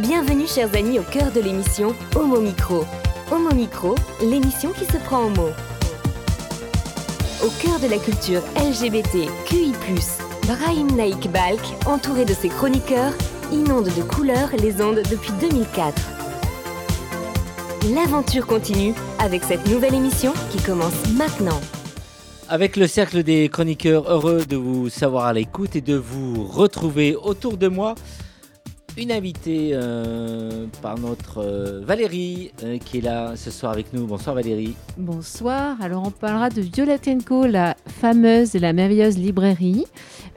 Bienvenue chers amis au cœur de l'émission Homo Micro. Homo Micro, l'émission qui se prend en mots. Au cœur de la culture LGBT, QI+, Brahim Naik Balk, entouré de ses chroniqueurs, inonde de couleurs les ondes depuis 2004. L'aventure continue avec cette nouvelle émission qui commence maintenant. Avec le cercle des chroniqueurs, heureux de vous savoir à l'écoute et de vous retrouver autour de moi. Une invitée euh, par notre euh, Valérie euh, qui est là ce soir avec nous. Bonsoir Valérie. Bonsoir. Alors on parlera de Violette Co, la fameuse et la merveilleuse librairie.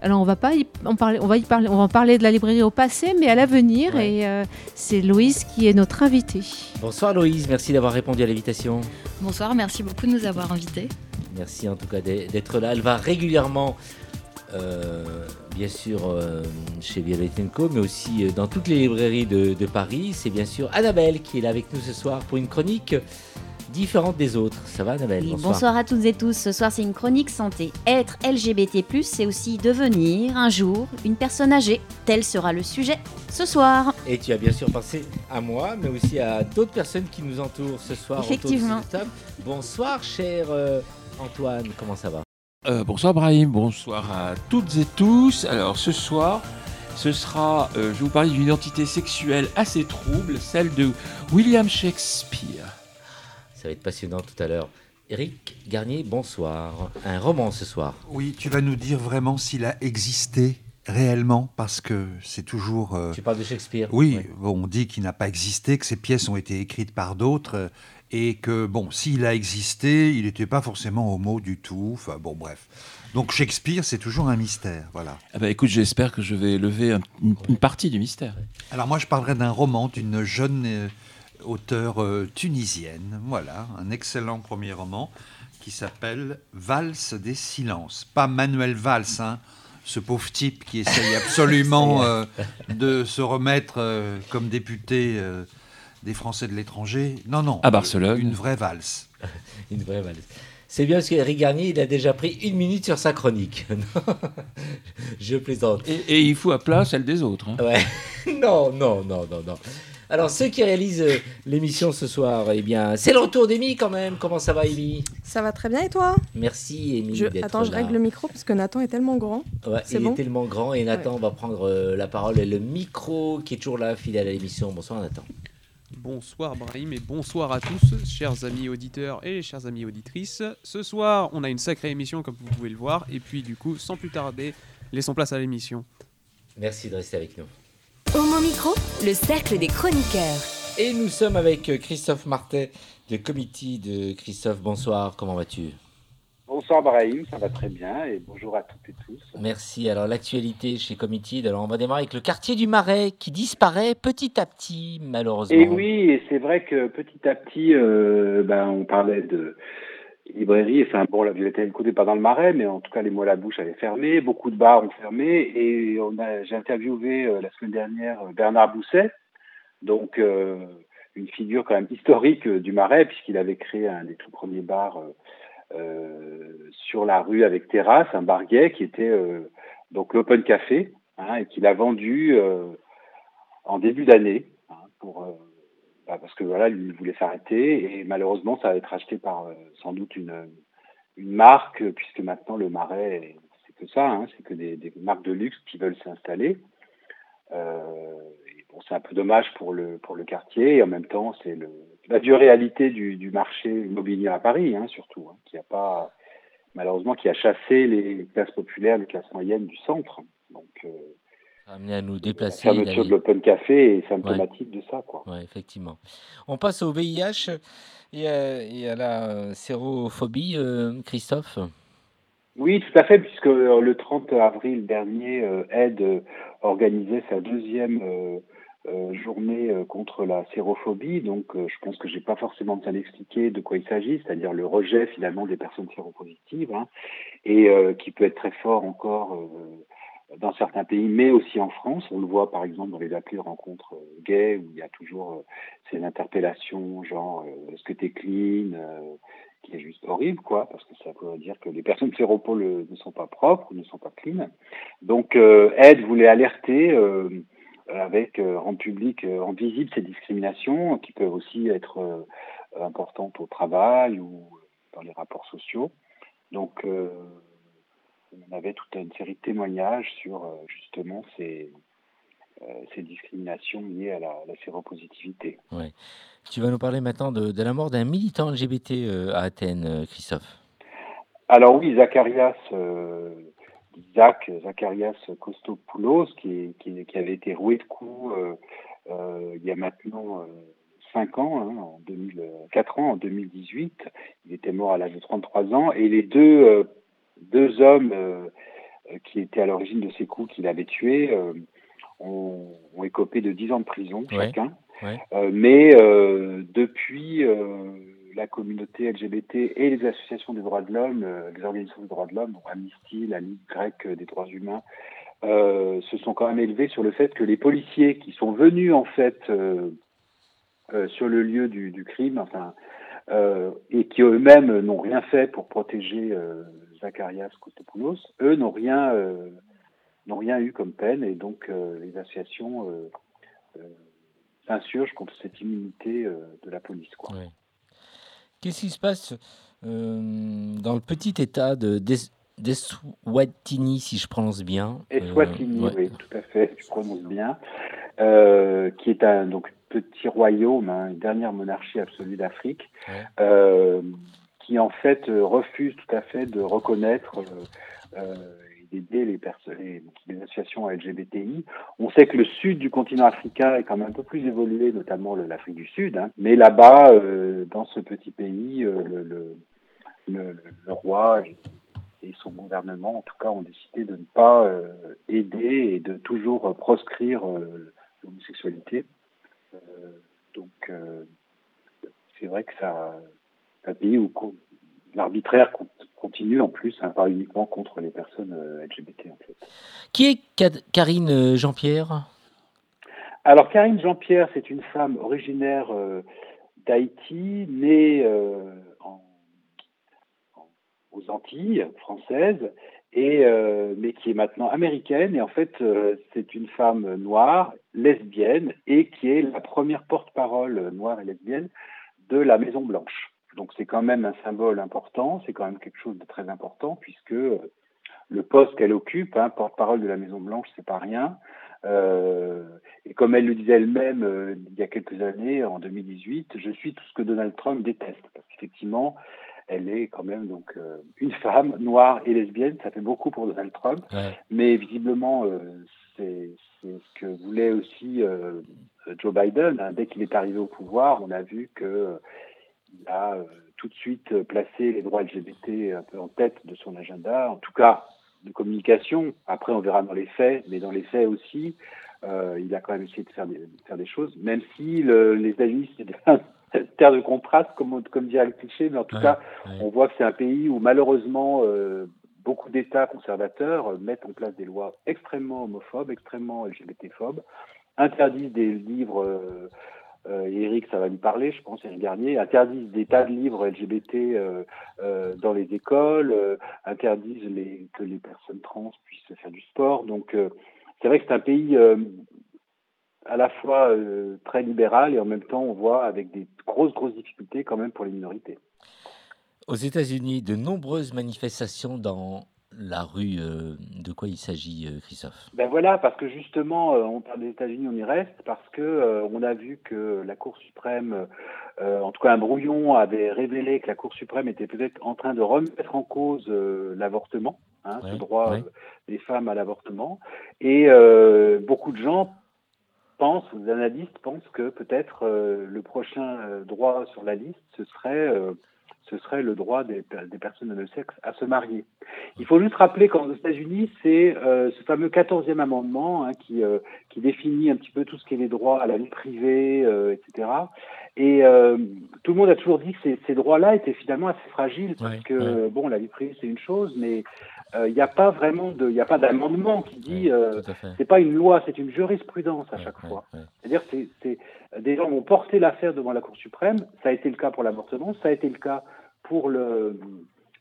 Alors on va pas y en parler, on va y parler, on va en parler de la librairie au passé, mais à l'avenir. Ouais. Et euh, c'est Louise qui est notre invitée. Bonsoir Loïse, merci d'avoir répondu à l'invitation. Bonsoir, merci beaucoup de nous avoir invités. Merci en tout cas d'être là. Elle va régulièrement, euh, bien sûr, euh, chez Violette Co, mais aussi euh, dans toutes les librairies de, de Paris. C'est bien sûr Annabelle qui est là avec nous ce soir pour une chronique différente des autres. Ça va Annabelle? Oui, bonsoir. à toutes et tous. Ce soir, c'est une chronique santé. Être LGBT+, c'est aussi devenir un jour une personne âgée. Tel sera le sujet ce soir. Et tu as bien sûr pensé à moi, mais aussi à d'autres personnes qui nous entourent ce soir. autour de Effectivement. cette table. Bonsoir, cher euh, Antoine, comment ça va? Euh, bonsoir Brahim, bonsoir à toutes et tous. Alors ce soir, ce sera, euh, je vais vous parler d'une identité sexuelle assez trouble, celle de William Shakespeare. Ça va être passionnant tout à l'heure. Eric Garnier, bonsoir. Un roman ce soir. Oui, tu vas nous dire vraiment s'il a existé réellement, parce que c'est toujours... euh, Tu parles de Shakespeare Oui, Ouais. bon, on dit qu'il n'a pas existé, que ses pièces ont été écrites par d'autres, euh, et que, bon, s'il a existé, il n'était pas forcément homo du tout, enfin, bon, bref. Donc Shakespeare, c'est toujours un mystère, voilà. Ah bah écoute, j'espère que je vais lever un- une, une partie du mystère. Alors moi, je parlerai d'un roman d'une jeune euh, auteure euh, tunisienne, voilà, un excellent premier roman, qui s'appelle Valse des silences. Pas Manuel Valls, hein, ce pauvre type qui essaye absolument euh, de se remettre euh, comme député euh, des Français de l'étranger. Non, non. À Barcelone. Une vraie valse. Une vraie valise. C'est bien parce qu'Eric Garnier, il a déjà pris une minute sur sa chronique. Je plaisante. Et, et il fout à plat celle des autres. hein. Ouais. Non, non, non, non, non. Alors, ceux qui réalisent euh, l'émission ce soir, eh bien, c'est le retour d'Amy quand même. Comment ça va, Amy Ça va très bien et toi? Merci, Amy. je... Attends, je là. règle le micro parce que Nathan est tellement grand. Ouais, C'est il bon? est tellement grand et Nathan va prendre euh, la parole et le micro qui est toujours là, fidèle à l'émission. Bonsoir, Nathan. Bonsoir Brahim et bonsoir à tous, chers amis auditeurs et chères amies auditrices. Ce soir, on a une sacrée émission comme vous pouvez le voir. Et puis du coup, sans plus tarder, laissons place à l'émission. Merci de rester avec nous. Homo Micro, le cercle des chroniqueurs. Et nous sommes avec euh, Christophe Martet de Committee de Christophe. Bonsoir, comment vas-tu? Bonsoir Brahim, ça va très bien et bonjour à toutes et tous. Merci. Alors, l'actualité chez Committee, alors on va démarrer avec le quartier du Marais qui disparaît petit à petit, malheureusement. Et oui, et c'est vrai que petit à petit, euh, ben, on parlait de librairie, enfin bon, la Violette Co n'est pas dans le marais, mais en tout cas les mots à la bouche avaient fermé, beaucoup de bars ont fermé, et on j'ai interviewé euh, la semaine dernière euh, Bernard Bousset, donc euh, une figure quand même historique euh, du marais, puisqu'il avait créé un des tout premiers bars euh, sur la rue avec terrasse, un bar qui était donc l'Open Café, hein, et qu'il a vendu en début d'année, hein, pour, bah, parce que voilà, il voulait s'arrêter, et malheureusement, ça va être acheté par euh, sans doute une, marque, puisque maintenant le Marais, c'est que ça, hein, c'est que des, marques de luxe qui veulent s'installer. Euh, c'est un peu dommage pour le quartier, et en même temps, c'est la dure réalité du, marché immobilier à Paris, hein, surtout, hein, qui a pas malheureusement qui a chassé les classes populaires, les classes moyennes du centre. Euh, Amené à nous la déplacer. fermeture d'aller- de l'Open Café est symptomatique de ça, quoi. Ouais, effectivement. On passe au VIH et à, et à la euh, sérophobie, euh, Christophe? Oui, tout à fait, puisque euh, le 30 avril dernier, Aide organisait sa deuxième euh, journée euh, contre la sérophobie. Donc, euh, je pense que j'ai pas forcément besoin d'expliquer de quoi il s'agit, c'est-à-dire le rejet finalement des personnes séropositives, hein, et qui peut être très fort encore dans certains pays, mais aussi en France. On le voit par exemple dans les appels de rencontres euh, gays, où il y a toujours euh, ces interpellations, genre euh, est-ce que t'es clean qui est juste horrible, quoi, parce que ça veut dire que les personnes séropôles ne sont pas propres, ne sont pas clean. Donc, Ed voulait alerter avec rendre public, rendre visible ces discriminations qui peuvent aussi être importantes au travail ou dans les rapports sociaux. Donc, on avait toute une série de témoignages sur justement ces, ces discriminations liées à la, la séropositivité. Ouais. Tu vas nous parler maintenant de, de la mort d'un militant LGBT à Athènes, Christophe. Alors oui, Zacharias, euh, Zach, Zacharias Kostopoulos, qui, qui, qui, avait été roué de coups euh, euh, il y a maintenant 5 ans, hein, en 2000, 4 ans, en 2018. Il était mort à l'âge de 33 ans. Et les deux, deux hommes qui étaient à l'origine de ces coups qu'il avait tués ont, ont, écopé de 10 ans de prison ouais, chacun. Ouais. mais depuis la communauté LGBT et les associations des droits de l'homme, euh, les organisations des droits de l'homme, donc Amnesty, la Ligue grecque des droits humains, euh, se sont quand même élevés sur le fait que les policiers qui sont venus en fait euh, euh sur le lieu du, du crime, enfin, euh, et qui eux-mêmes n'ont rien fait pour protéger Zacharias Kostopoulos, eux n'ont rien n'ont rien eu comme peine et donc les associations s'insurgent contre cette immunité de la police. Quoi. Ouais. Qu'est-ce qui se passe euh, dans le petit état de d'Eswatini, si je prononce bien Eswatini, euh, ouais. oui, tout à fait, tu prononces bien. Euh, qui est un donc, petit royaume, hein, une dernière monarchie absolue d'Afrique, ouais. Euh, en fait refuse tout à fait de reconnaître euh, d'aider les, les, associations LGBTI. On sait que le sud du continent africain est quand même un peu plus évolué, notamment l'Afrique du Sud. Hein. Mais là-bas, euh, dans ce petit pays, euh, le, roi et, et, son gouvernement, en tout cas, ont décidé de ne pas euh, aider et de toujours proscrire euh, l'homosexualité. Euh, donc, c'est vrai que ça, un pays où l'arbitraire continue en plus, hein, pas uniquement contre les personnes euh, LGBT. En fait. Qui est Karine Jean-Pierre? Alors Karine Jean-Pierre, c'est une femme originaire euh, d'Haïti, née euh, en, en, aux Antilles françaises, et, euh, mais qui est maintenant américaine. Et en fait, euh, c'est une femme noire, lesbienne, et qui est la première porte-parole noire et lesbienne de la Maison Blanche. Donc c'est quand même un symbole important, c'est quand même quelque chose de très important puisque le poste qu'elle occupe, hein, porte-parole de la Maison Blanche, c'est pas rien. Euh, et comme elle le disait elle-même euh, il y a quelques années, en 2018, je suis tout ce que Donald Trump déteste. Parce qu'effectivement, elle est quand même donc euh, une femme noire et lesbienne, ça fait beaucoup pour Donald Trump, ouais. mais visiblement euh, c'est ce que voulait aussi euh, Joe Biden. Hein. Dès qu'il est arrivé au pouvoir, on a vu que il a euh, tout de suite placé les droits LGBT un peu en tête de son agenda, en tout cas de communication. Après, on verra dans les faits, mais dans les faits aussi, euh, il a quand même essayé de faire des, de faire des choses, même si le, les États-Unis, c'est terre de contraste, comme, comme dirait le cliché, mais en tout ouais, cas, ouais. on voit que c'est un pays où malheureusement, euh, beaucoup d'États conservateurs mettent en place des lois extrêmement homophobes, extrêmement LGBT-phobes, interdisent des livres euh, euh, Eric, ça va lui parler, je pense, Eric Garnier, interdisent des tas de livres LGBT euh, euh, dans les écoles, euh, interdisent que les personnes trans puissent faire du sport. Donc, c'est vrai que c'est un pays à la fois très libéral et en même temps, on voit avec des grosses, grosses difficultés quand même pour les minorités. Aux États-Unis, de nombreuses manifestations dans la rue, euh, de quoi il s'agit, euh, Christophe? Ben voilà, parce que justement, euh, on parle des États-Unis, on y reste, parce que on a vu que la Cour suprême, en tout cas un brouillon, avait révélé que la Cour suprême était peut-être en train de remettre en cause l'avortement, hein, ouais, ce droit ouais. des femmes à l'avortement, et beaucoup de gens pensent, les analystes pensent que peut-être le prochain droit sur la liste, ce serait ce serait le droit des, des, personnes de même sexe à se marier. Il faut juste rappeler qu'aux États-Unis, c'est euh, ce fameux 14e amendement hein, qui, euh, qui définit un petit peu tout ce qui est les droits à la vie privée, euh, etc. Et euh, tout le monde a toujours dit que ces, ces droits-là étaient finalement assez fragiles parce ouais, que ouais. bon, la vie privée c'est une chose, mais il n'y a pas vraiment de, il n'y a pas d'amendement qui dit, euh, c'est pas une loi, c'est une jurisprudence à chaque fois. C'est-à-dire c'est, c'est des gens ont porté l'affaire devant la Cour suprême. Ça a été le cas pour l'avortement, ça a été le cas pour le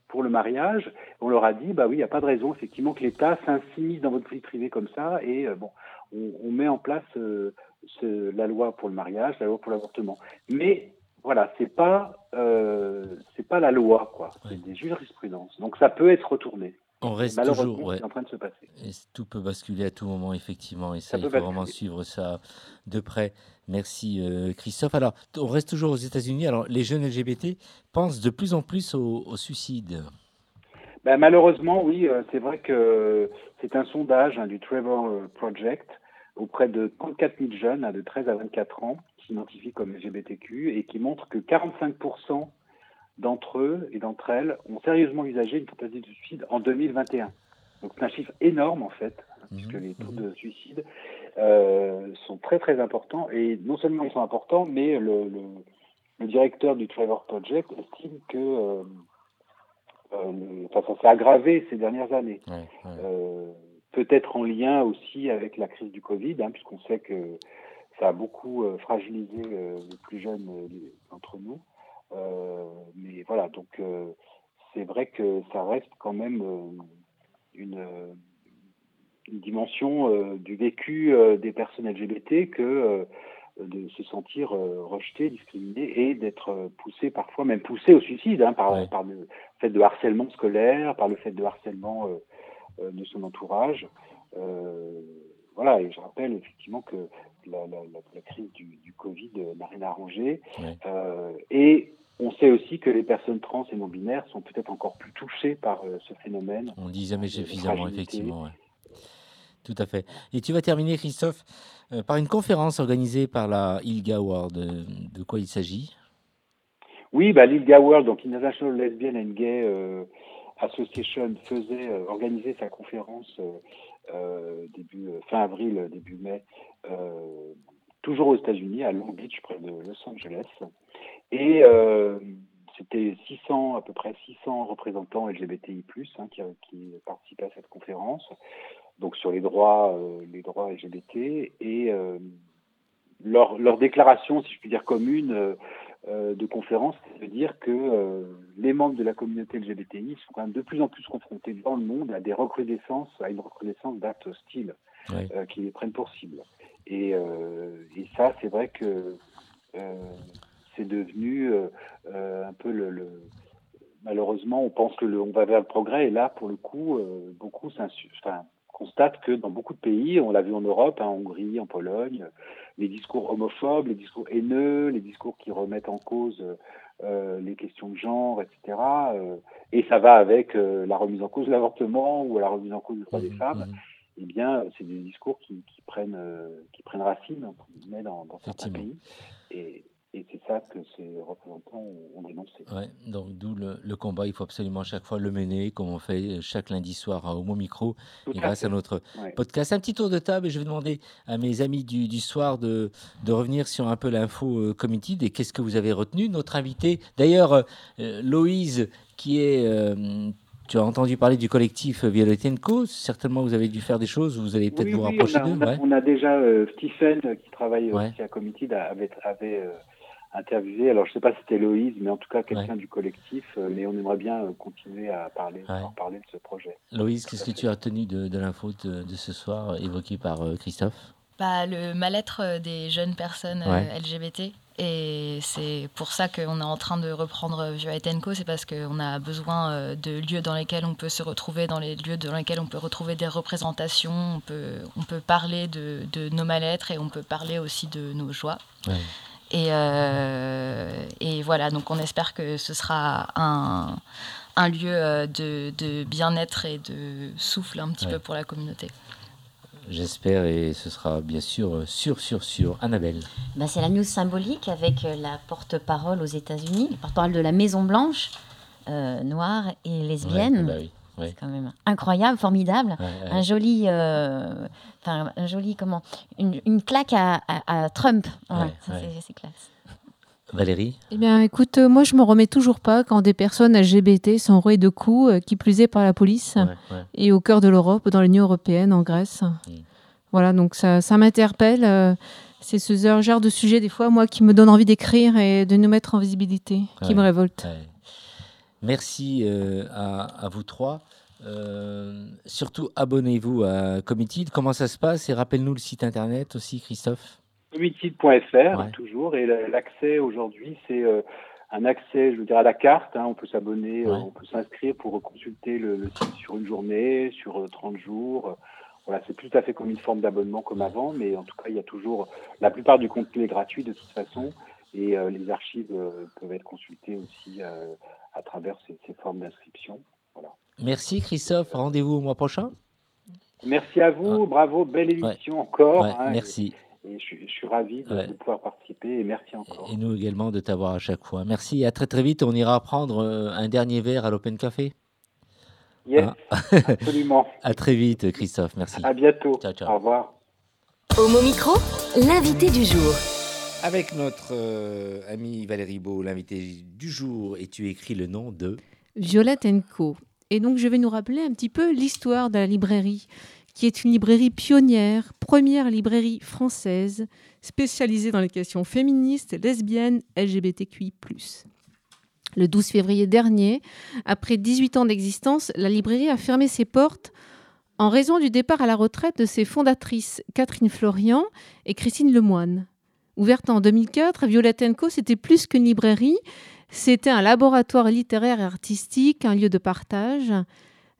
pour le mariage, on leur a dit, bah oui, il n'y a pas de raison, effectivement, que l'État s'insimise dans votre vie privée comme ça. Et euh, bon, on, on met en place euh, ce- la loi pour le mariage, la loi pour l'avortement. Mais voilà, c'est pas euh, c'est pas la loi quoi, c'est des jurisprudences. Donc ça peut être retourné. On reste toujours. ouais. c'est en train de se passer. Et c- tout peut basculer à tout moment, effectivement. Et ça, Ça il faut vraiment suivre ça de près. Merci, euh, Christophe. Alors, on reste toujours aux États-Unis. Alors, les jeunes LGBT pensent de plus en plus au, au suicide. Ben, malheureusement, oui, euh, c'est vrai que c'est un sondage hein, du Trevor euh, Project auprès de 34 000 jeunes hein, de 13 à 24 ans qui s'identifient comme LGBTQ et qui montre que 45% d'entre eux et d'entre elles ont sérieusement usagé une tentative de suicide en 2021. Donc c'est un chiffre énorme en fait, puisque les taux de suicide euh, sont très très importants et non seulement ils sont importants, mais le, le, le directeur du Trevor Project estime que euh, euh, le- enfin, ça s'est aggravé ces dernières années. Peut-être en lien aussi avec la crise du Covid, hein, puisqu'on sait que ça a beaucoup fragilisé les plus jeunes d'entre nous. Euh, mais voilà, donc euh, c'est vrai que ça reste quand même euh, une, une dimension du vécu des personnes LGBT que de se sentir euh, rejeté, discriminé et d'être euh, poussé parfois, même poussé au suicide, hein, par, par le fait de harcèlement scolaire, par le fait de harcèlement euh, de son entourage. Voilà, et je rappelle effectivement que la, la, la, la crise du, du Covid n'a rien arrangé. Et on sait aussi que les personnes trans et non binaires sont peut-être encore plus touchées par euh, ce phénomène. On ne dit jamais suffisamment, effectivement. ouais. Tout à fait. Et tu vas terminer, Christophe, euh, par une conférence organisée par la ILGA Award. Euh, De quoi il s'agit? Oui, bah, l'ILGA World, donc International Lesbian and Gay Association, faisait organiser sa conférence début fin avril, début mai, toujours aux États-Unis, à Long Beach, près de Los Angeles. Et euh, c'était 600, à peu près 600 représentants LGBTI+, hein, qui, qui participaient à cette conférence, donc sur les droits, euh, les droits LGBT. Et euh, leur, leur déclaration, si je puis dire commune, euh, euh, de conférence, c'est de dire que euh, les membres de la communauté LGBTI sont quand même de plus en plus confrontés dans le monde à des recrudescences, à une recrudescence d'actes hostiles euh, qui les prennent pour cible. Et, euh, et ça, c'est vrai que euh, c'est devenu euh, euh, un peu le, le- malheureusement, on pense que le, on va vers le progrès, et là, pour le coup, euh, beaucoup enfin, constatent que dans beaucoup de pays, on l'a vu en Europe, hein, en Hongrie, en Pologne, les discours homophobes, les discours haineux, les discours qui remettent en cause euh, les questions de genre, etc. euh, et ça va avec la remise en cause de l'avortement ou la remise en cause du droit des femmes. Eh bien, c'est des discours qui, qui prennent qui prennent racine entre guillemets, dans, dans certains pays. Et, et c'est ça que ces représentants ont, dénoncé. Ouais, donc d'où le, le combat, il faut absolument chaque fois le mener, comme on fait chaque lundi soir à Homo Micro, Tout et à grâce fait. à notre Ouais. podcast. Un petit tour de table, et je vais demander à mes amis du, du soir de, de revenir sur un peu l'info euh, committee et qu'est-ce que vous avez retenu. Notre invité, d'ailleurs, euh, euh, Loïse, qui est... euh, tu as entendu parler du collectif Violet Co. Certainement, vous avez dû faire des choses. Vous allez peut-être Oui, vous oui, rapprocher a, d'eux. on, a, ouais. on a déjà euh, Stephen euh, qui travaille Ouais. aussi à Committee avait, avait euh, interviewé. Alors je ne sais pas si c'était Loïse, mais en tout cas quelqu'un du collectif. euh, mais on aimerait bien euh, continuer à parler, à en parler de ce projet. Loïse, qu'est-ce que tu as retenu de, de l'info de, de ce soir évoquée par euh, Christophe? Bah, le mal-être euh, des jeunes personnes euh, Ouais. LGBT. Et c'est pour ça qu'on est en train de reprendre Violet Co. C'est parce qu'on a besoin euh, de lieux dans lesquels on peut se retrouver, dans les lieux dans lesquels on peut retrouver des représentations. On peut, on peut parler de, de nos mal-être et on peut parler aussi de nos joies. Et, euh, et voilà, donc on espère que ce sera un, un lieu euh, de, de bien-être et de souffle un petit Ouais. peu pour la communauté. J'espère, et ce sera bien sûr, euh, sûr, sûr, sûr. Annabelle. Bah, c'est la news symbolique avec la porte-parole aux États-Unis, le porte-parole de la Maison Blanche, euh, noire et lesbienne. Ouais, bah oui, C'est quand même incroyable, formidable. Ouais, ouais. Un joli, euh, enfin un joli comment, une, une claque à, à- à Trump. Voilà, Ouais, ça, ouais. c'est- c'est classe. Valérie? Eh bien, écoute, euh, moi, je me remets toujours pas quand des personnes LGBT sont rouées de coups, euh, qui plus est par la police, ouais. et au cœur de l'Europe, dans l'Union européenne, en Grèce. Voilà, donc ça, ça m'interpelle. euh, c'est ce genre de sujet, des fois, moi, qui me donne envie d'écrire et de nous mettre en visibilité, qui me révolte. Merci euh, à, à vous trois. Euh, surtout, abonnez-vous à Committed. Comment ça se passe? Et rappelle-nous le site internet aussi, Christophe. Committed.fr, toujours. Et l'accès aujourd'hui, c'est euh, un accès, je veux dire, à la carte. Hein. on peut s'abonner, on peut s'inscrire pour consulter le, site sur une journée, sur 30 jours. Voilà, c'est tout à fait comme une forme d'abonnement comme avant, mais en tout cas, il y a toujours. La plupart du contenu est gratuit de toute façon, et les archives peuvent être consultées aussi à travers ces, ces formes d'inscription. Voilà. Merci Christophe, rendez-vous au mois prochain. Merci à vous, bravo, belle émission encore. Hein, merci. Et, je, suis ravi de, pouvoir participer et merci encore. Et nous également de t'avoir à chaque fois. Merci, à très très vite. On ira prendre euh, un dernier verre à l'Open Café. Yes, hein absolument. à très vite Christophe, merci. À bientôt. Ciao, ciao. Au revoir. Homo Micro, l'invité du jour. Avec notre euh, amie Valérie Beau, l'invité du jour, et tu écris le nom de Violette Co. Et donc, je vais nous rappeler un petit peu l'histoire de la librairie, qui est une librairie pionnière, première librairie française, spécialisée dans les questions féministes, lesbiennes, LGBTQI. Le 12 février dernier, après 18 ans d'existence, la librairie a fermé ses portes en raison du départ à la retraite de ses fondatrices Catherine Florian et Christine Lemoine. Ouverte en 2004, Violette Co, c'était plus qu'une librairie, c'était un laboratoire littéraire et artistique, un lieu de partage.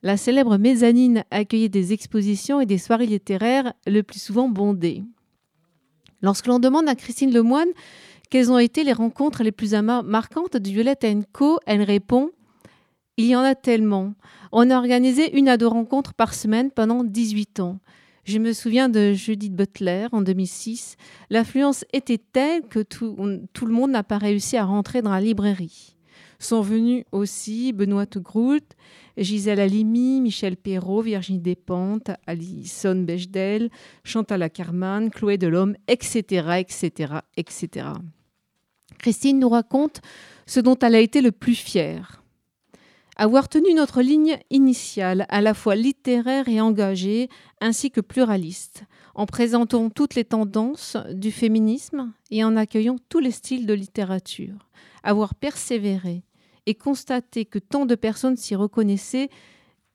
La célèbre mezzanine accueillait des expositions et des soirées littéraires, le plus souvent bondées. Lorsque l'on demande à Christine Lemoine quelles ont été les rencontres les plus marquantes de Violette Co, elle répond Il y en a tellement. On a organisé une à deux rencontres par semaine pendant 18 ans. Je me souviens de Judith Butler en 2006. L'affluence était telle que tout, le monde n'a pas réussi à rentrer dans la librairie. Sont venus aussi Benoît Groult, Gisèle Halimi, Michel Perrault, Virginie Despentes, Alison Bechdel, Chantal Ackerman, Chloé Delhomme, etc., etc., etc. Christine nous raconte ce dont elle a été le plus fière avoir tenu notre ligne initiale, à la fois littéraire et engagée, ainsi que pluraliste, en présentant toutes les tendances du féminisme et en accueillant tous les styles de littérature. Avoir persévéré et constaté que tant de personnes s'y reconnaissaient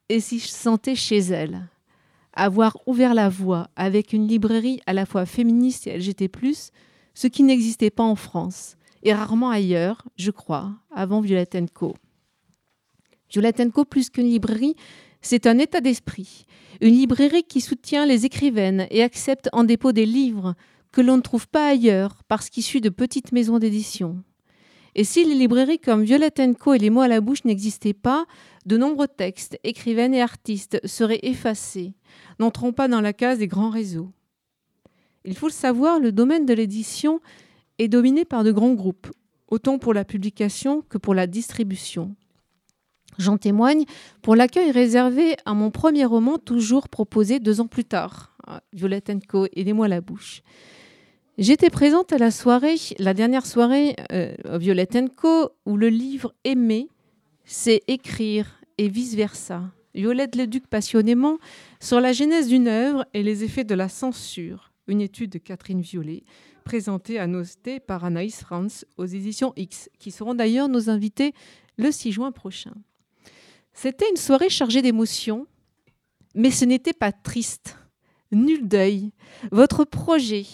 et s'y sentaient chez elles. Avoir ouvert la voie avec une librairie à la fois féministe et LGT, ce qui n'existait pas en France et rarement ailleurs, je crois, avant Violette Co. Violette plus qu'une librairie, c'est un état d'esprit. Une librairie qui soutient les écrivaines et accepte en dépôt des livres que l'on ne trouve pas ailleurs parce qu'issus de petites maisons d'édition. Et si les librairies comme Violette Co et Les mots à la bouche n'existaient pas, de nombreux textes, écrivaines et artistes seraient effacés, n'entrant pas dans la case des grands réseaux. Il faut le savoir, le domaine de l'édition est dominé par de grands groupes, autant pour la publication que pour la distribution. J'en témoigne pour l'accueil réservé à mon premier roman, toujours proposé deux ans plus tard, Violette Co. Aidez-moi la bouche. J'étais présente à la soirée, la dernière soirée euh, Violette Co, où le livre Aimer, c'est écrire et vice-versa. Violette l'éduque passionnément sur la genèse d'une œuvre et les effets de la censure, une étude de Catherine Violet, présentée à Nosté par Anaïs Franz aux éditions X, qui seront d'ailleurs nos invités le 6 juin prochain. C'était une soirée chargée d'émotions, mais ce n'était pas triste. Nul deuil. Votre projet,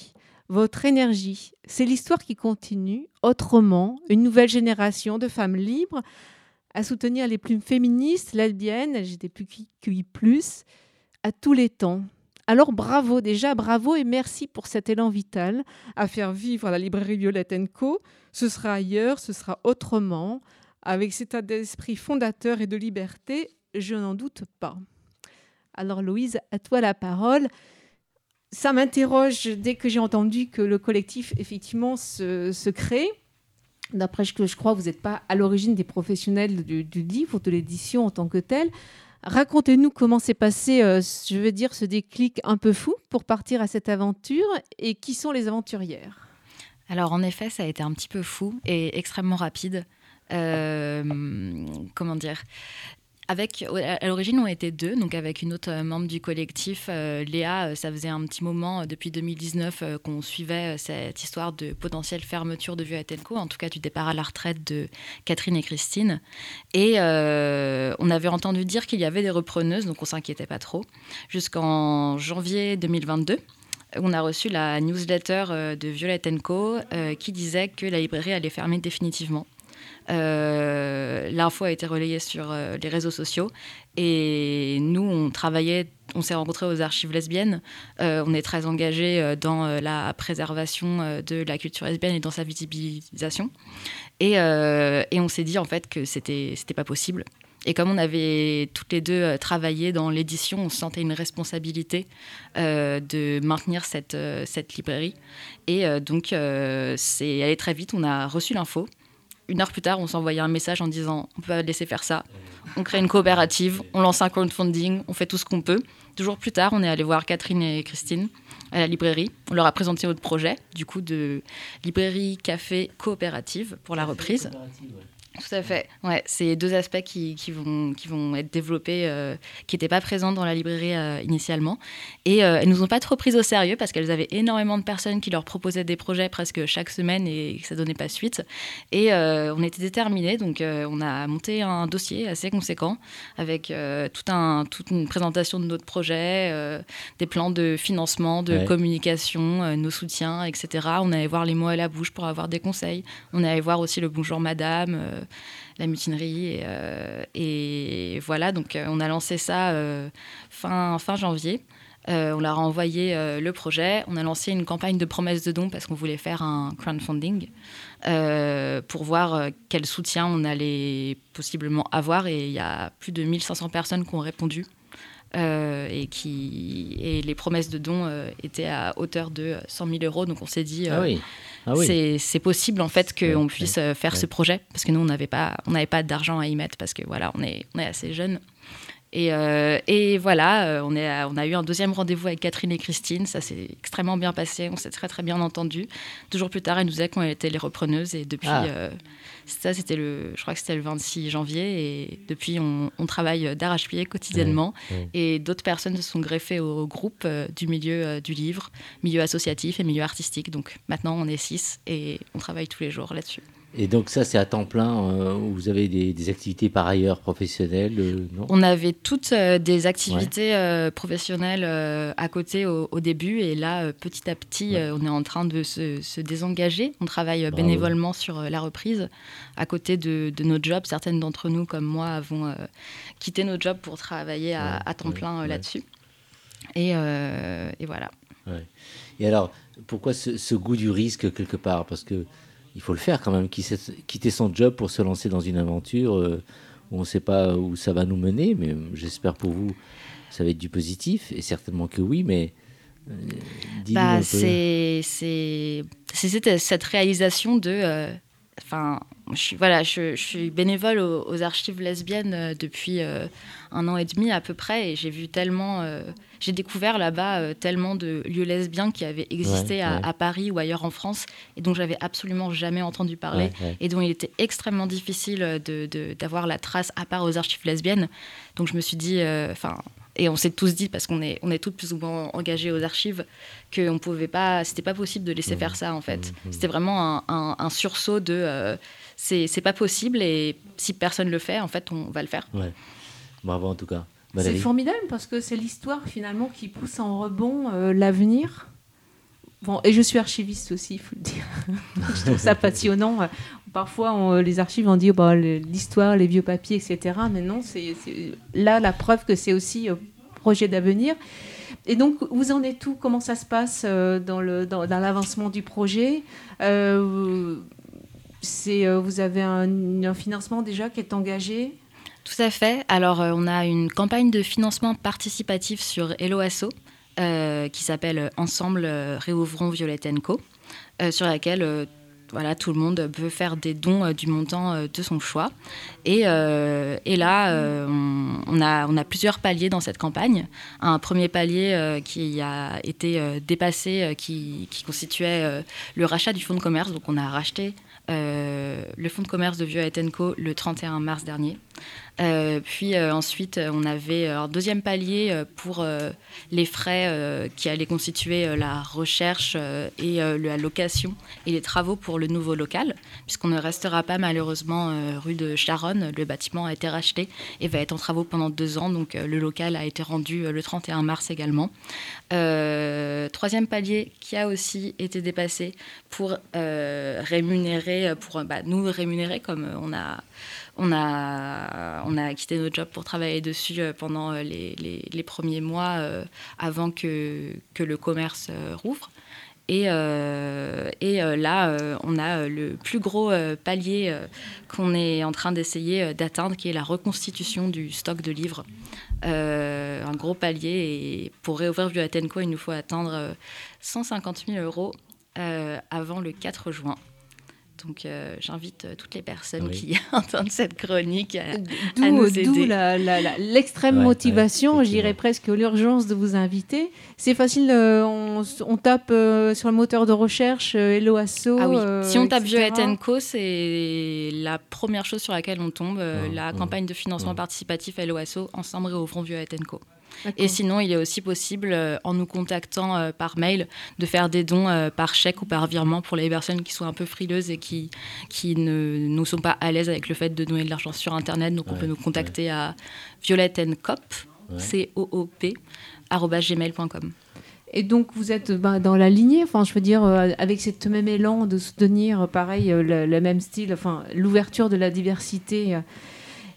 votre énergie, c'est l'histoire qui continue, autrement, une nouvelle génération de femmes libres à soutenir les plumes féministes, lesbiennes, LGBTQI+, à tous les temps. Alors bravo déjà, bravo et merci pour cet élan vital à faire vivre la librairie Violette Co. Ce sera ailleurs, ce sera autrement, avec cet état d'esprit fondateur et de liberté, je n'en doute pas. Alors Louise, à toi la parole. Ça m'interroge dès que j'ai entendu que le collectif effectivement se, crée. D'après ce que je crois, vous n'êtes pas à l'origine des professionnels du, livre, de l'édition en tant que tel. Racontez-nous comment s'est passé, euh, je veux dire, ce déclic un peu fou pour partir à cette aventure et qui sont les aventurières? Alors en effet, ça a été un petit peu fou et extrêmement rapide. Euh, comment dire? Avec, à l'origine, on était deux, donc avec une autre euh, membre du collectif, euh, Léa. Ça faisait un petit moment, depuis 2019, euh, qu'on suivait cette histoire de potentielle fermeture de Violet Co, en tout cas du départ à la retraite de Catherine et Christine. Et on avait entendu dire qu'il y avait des repreneuses, donc on s'inquiétait pas trop, jusqu'en janvier 2022. On a reçu la newsletter de Violet Co qui disait que la librairie allait fermer définitivement. Euh, L'info a été relayée sur euh, les réseaux sociaux et nous, on travaillait, on s'est rencontrés aux archives lesbiennes. Euh, on est très engagés dans la préservation de la culture lesbienne et dans sa visibilisation. Et, on s'est dit en fait que c'était c'était pas possible. Et comme on avait toutes les deux travaillé dans l'édition, on se sentait une responsabilité de maintenir cette, cette librairie. Et donc, c'est allé très vite. On a reçu l'info. Une heure plus tard, on s'envoyait un message en disant on peut pas laisser faire ça. On crée une coopérative, on lance un crowdfunding, on fait tout ce qu'on peut. Deux jours plus tard, on est allé voir Catherine et Christine à la librairie. On leur a présenté notre projet, du coup, de librairie café coopérative pour la reprise. Tout à fait. Ouais, c'est deux aspects qui, qui vont, qui vont être développés, euh, qui n'étaient pas présents dans la librairie euh, initialement. Et euh, elles nous ont pas trop prises au sérieux parce qu'elles avaient énormément de personnes qui leur proposaient des projets presque chaque semaine et que ça donnait pas suite. Et euh, on était déterminés, donc on a monté un dossier assez conséquent avec tout un, toute une présentation de notre projet, des plans de financement, de Ouais. communication, nos soutiens, etc. On allait voir les mots à la bouche pour avoir des conseils. On allait voir aussi le bonjour madame, la mutinerie. Et, euh, voilà, donc euh, on a lancé ça euh, fin, fin janvier. Euh, on leur a envoyé euh, le projet. On a lancé une campagne de promesses de dons parce qu'on voulait faire un crowdfunding euh, pour voir euh, quel soutien on allait possiblement avoir. Et il y a plus de 1500 personnes qui ont répondu. Euh, et, qui, et les promesses de dons euh, étaient à hauteur de 100 000 euros. Donc on s'est dit, Ah euh. Ah oui. c'est- possible en fait qu'on Ouais, puisse ouais, euh, faire ouais. ce projet parce que nous on n'avait pas on n'avait pas d'argent à y mettre parce que voilà on est on est assez jeunes et, euh, et voilà euh, on est on a eu un deuxième rendez-vous avec Catherine et Christine ça s'est extrêmement bien passé on s'est très très bien entendu deux jours plus tard elles nous disaient qu'on était les repreneuses et depuis Ah. euh, ça c'était le je crois que c'était le 26 janvier et depuis on, on travaille d'arrache-pied quotidiennement Ouais, ouais. et d'autres personnes se sont greffées au groupe euh, du milieu euh, du livre, milieu associatif et milieu artistique. Donc maintenant, on est six et on travaille tous les jours là-dessus. Et donc ça, c'est à temps plein, euh, où vous avez des, des activités par ailleurs professionnelles, euh, non? On avait toutes euh, des activités euh, professionnelles à côté au, au début et là, petit à petit, on est en train de se, se désengager. On travaille Bravo. bénévolement sur la reprise à côté de, de nos jobs. Certaines d'entre nous, comme moi, avons quitté nos jobs pour travailler à, Ouais, à temps plein là-dessus. Et, et voilà. Et alors, pourquoi ce, ce goût du risque quelque part? Parce que il faut le faire quand même, quitter son job pour se lancer dans une aventure euh, où on ne sait pas où ça va nous mener, mais j'espère pour vous, ça va être du positif, et certainement que oui, mais euh, Bah, c'est cette, réalisation de euh, je suis voilà je, je suis bénévole aux, aux archives lesbiennes euh, depuis euh, un an et demi à peu près et j'ai vu tellement euh, j'ai découvert là-bas euh, tellement de lieux lesbiens qui avaient existé Ouais, à, ouais. à Paris ou ailleurs en France et dont j'avais absolument jamais entendu parler Ouais, et dont il était extrêmement difficile de de- d'avoir la trace à part aux archives lesbiennes donc je me suis dit enfin et on s'est tous dit parce qu'on est on est toutes plus ou moins engagées aux archives qu'on pouvait pas c'était pas possible de laisser Mmh. faire ça en fait Mhm. c'était vraiment un, un- un sursaut de euh, c'est c'est pas possible et si personne le fait en fait on va le faire Ouais. Bravo en tout cas. C'est formidable parce que c'est l'histoire finalement qui pousse en rebond euh, l'avenir. Bon, et je suis archiviste aussi, il faut le dire. je trouve ça passionnant. Parfois, on- les archives, on dit oh, bah, l'histoire, les vieux papiers, etc. Mais non, c'est là la preuve que c'est aussi euh, projet d'avenir. Et donc, vous en êtes où? Comment ça se passe euh, dans l'avancement du projet? Euh, c'est, euh, Vous avez un, financement déjà qui est engagé? Tout à fait alors euh, on a une campagne de financement participatif sur Hello Asso euh, qui s'appelle Ensemble euh, réouvrons Violette Co euh, sur laquelle euh, voilà, tout le monde peut faire des dons euh, du montant euh, de son choix. Et, euh, et là, on, a, on a plusieurs paliers dans cette campagne. Un premier palier qui a été dépassé, qui, qui constituait le rachat du fonds de commerce. Donc on a racheté le fonds de commerce de Vieux Co le 31 mars dernier. Euh, puis euh, ensuite, euh, on avait un deuxième palier pour les frais qui allaient constituer la recherche et la location et les travaux pour le nouveau local, puisqu'on ne restera pas malheureusement rue de Charonne. Le bâtiment a été racheté et va être en travaux pendant deux ans, donc le local a été rendu le 31 mars également. troisième palier qui a aussi été dépassé pour rémunérer, pour bah, nous rémunérer comme on a on a, on a quitté notre job pour travailler dessus euh, pendant euh, les, premiers mois euh, avant que, que le commerce rouvre. Et, et là, on a le plus gros palier qu'on est en train d'essayer d'atteindre, qui est la reconstitution du stock de livres. un gros palier. Et pour réouvrir Vioatenco, il nous faut atteindre 150 000 euros avant le 4 juin. Donc euh, j'invite euh, toutes les personnes qui entendent cette chronique à, nous aider. D'où l'extrême motivation, j'irais presque l'urgence de vous inviter. C'est facile, euh, on, tape sur le moteur de recherche Hello Asso. Ah oui. si on tape Violet Co, c'est la première chose sur laquelle on tombe, la campagne de financement participatif Hello Asso, ensemble réouvrons Violet Co. Et sinon, il est aussi possible, euh, en nous contactant euh, par mail, de faire des dons euh, par chèque ou par virement pour les personnes qui sont un peu frileuses et qui, qui ne, ne sont pas à l'aise avec le fait de donner de l'argent sur Internet. Donc, on peut nous contacter à violettencop, C-O-O-P, gmail.com. Et donc vous êtes bah, dans la lignée, enfin je veux dire avec ce même élan de soutenir pareil le, le, même style, enfin l'ouverture de la diversité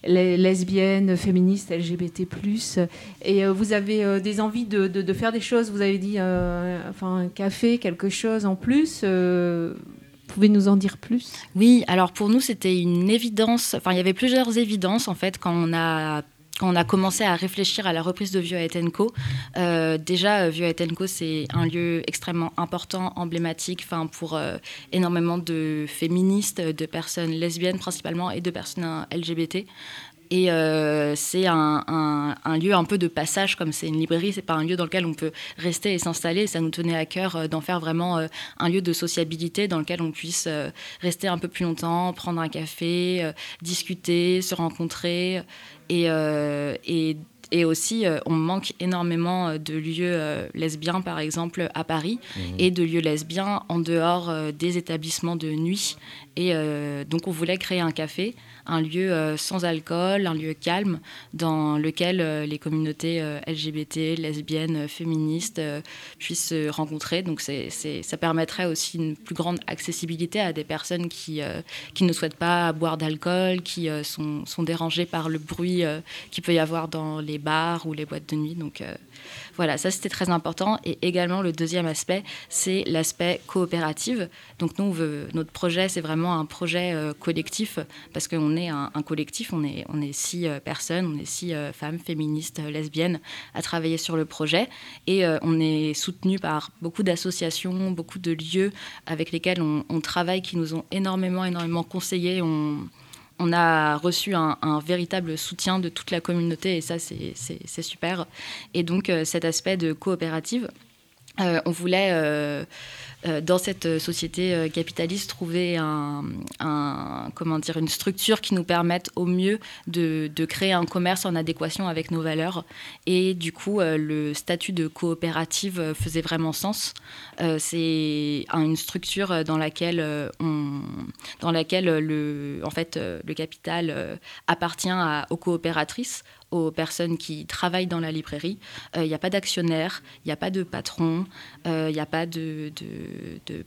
lesbiennes, féministes, LGBT+. Et euh, vous avez euh, des envies de, faire des choses, vous avez dit, euh, enfin, un café, quelque chose en plus pouvez nous en dire plus? Oui, alors pour nous, c'était une évidence. Enfin, il y avait plusieurs évidences, en fait, quand on a on a commencé à réfléchir à la reprise de Vieux Co, euh, déjà Vieux Co c'est un lieu extrêmement important, emblématique, enfin pour euh, énormément de féministes, de personnes lesbiennes principalement et de personnes LGBT. Et euh, c'est un, lieu un peu de passage, comme c'est une librairie, c'est pas un lieu dans lequel on peut rester et s'installer. Ça nous tenait à cœur euh, d'en faire vraiment euh, un lieu de sociabilité dans lequel on puisse rester un peu plus longtemps, prendre un café, discuter, se rencontrer. Et, et et aussi, on manque énormément de lieux lesbiens, par exemple, à Paris, mmh. et de lieux lesbiens en dehors des établissements de nuit. Et donc, on voulait créer un café un lieu euh, sans alcool, un lieu calme dans lequel euh, les communautés euh, LGBT, lesbiennes, féministes puissent se rencontrer. Donc c'est, ça permettrait aussi une plus grande accessibilité à des personnes qui, ne souhaitent pas boire d'alcool, qui sont, sont dérangées par le bruit qu'il peut y avoir dans les bars ou les boîtes de nuit. Donc voilà, ça c'était très important. Et également le deuxième aspect, c'est l'aspect coopératif. Donc nous, notre projet, c'est vraiment un projet euh, collectif parce qu'on est un, collectif, on est, on est six euh, personnes, on est six euh, femmes féministes, lesbiennes à travailler sur le projet. Et on est soutenu par beaucoup d'associations, beaucoup de lieux avec lesquels on, travaille qui nous ont énormément, énormément conseillé. On, on a reçu un, véritable soutien de toute la communauté et ça, c'est super. Et donc, euh, cet aspect de coopérative, euh, on voulait euh, dans cette société euh, capitaliste, trouver un, comment dire, une structure qui nous permette au mieux de, créer un commerce en adéquation avec nos valeurs. Et du coup, euh, le statut de coopérative faisait vraiment sens. C'est une structure dans laquelle, dans laquelle le, en fait, le capital appartient aux coopératrices aux personnes qui travaillent dans la librairie. Il n'y a pas d'actionnaire, il n'y a pas de patron, il n'y a pas de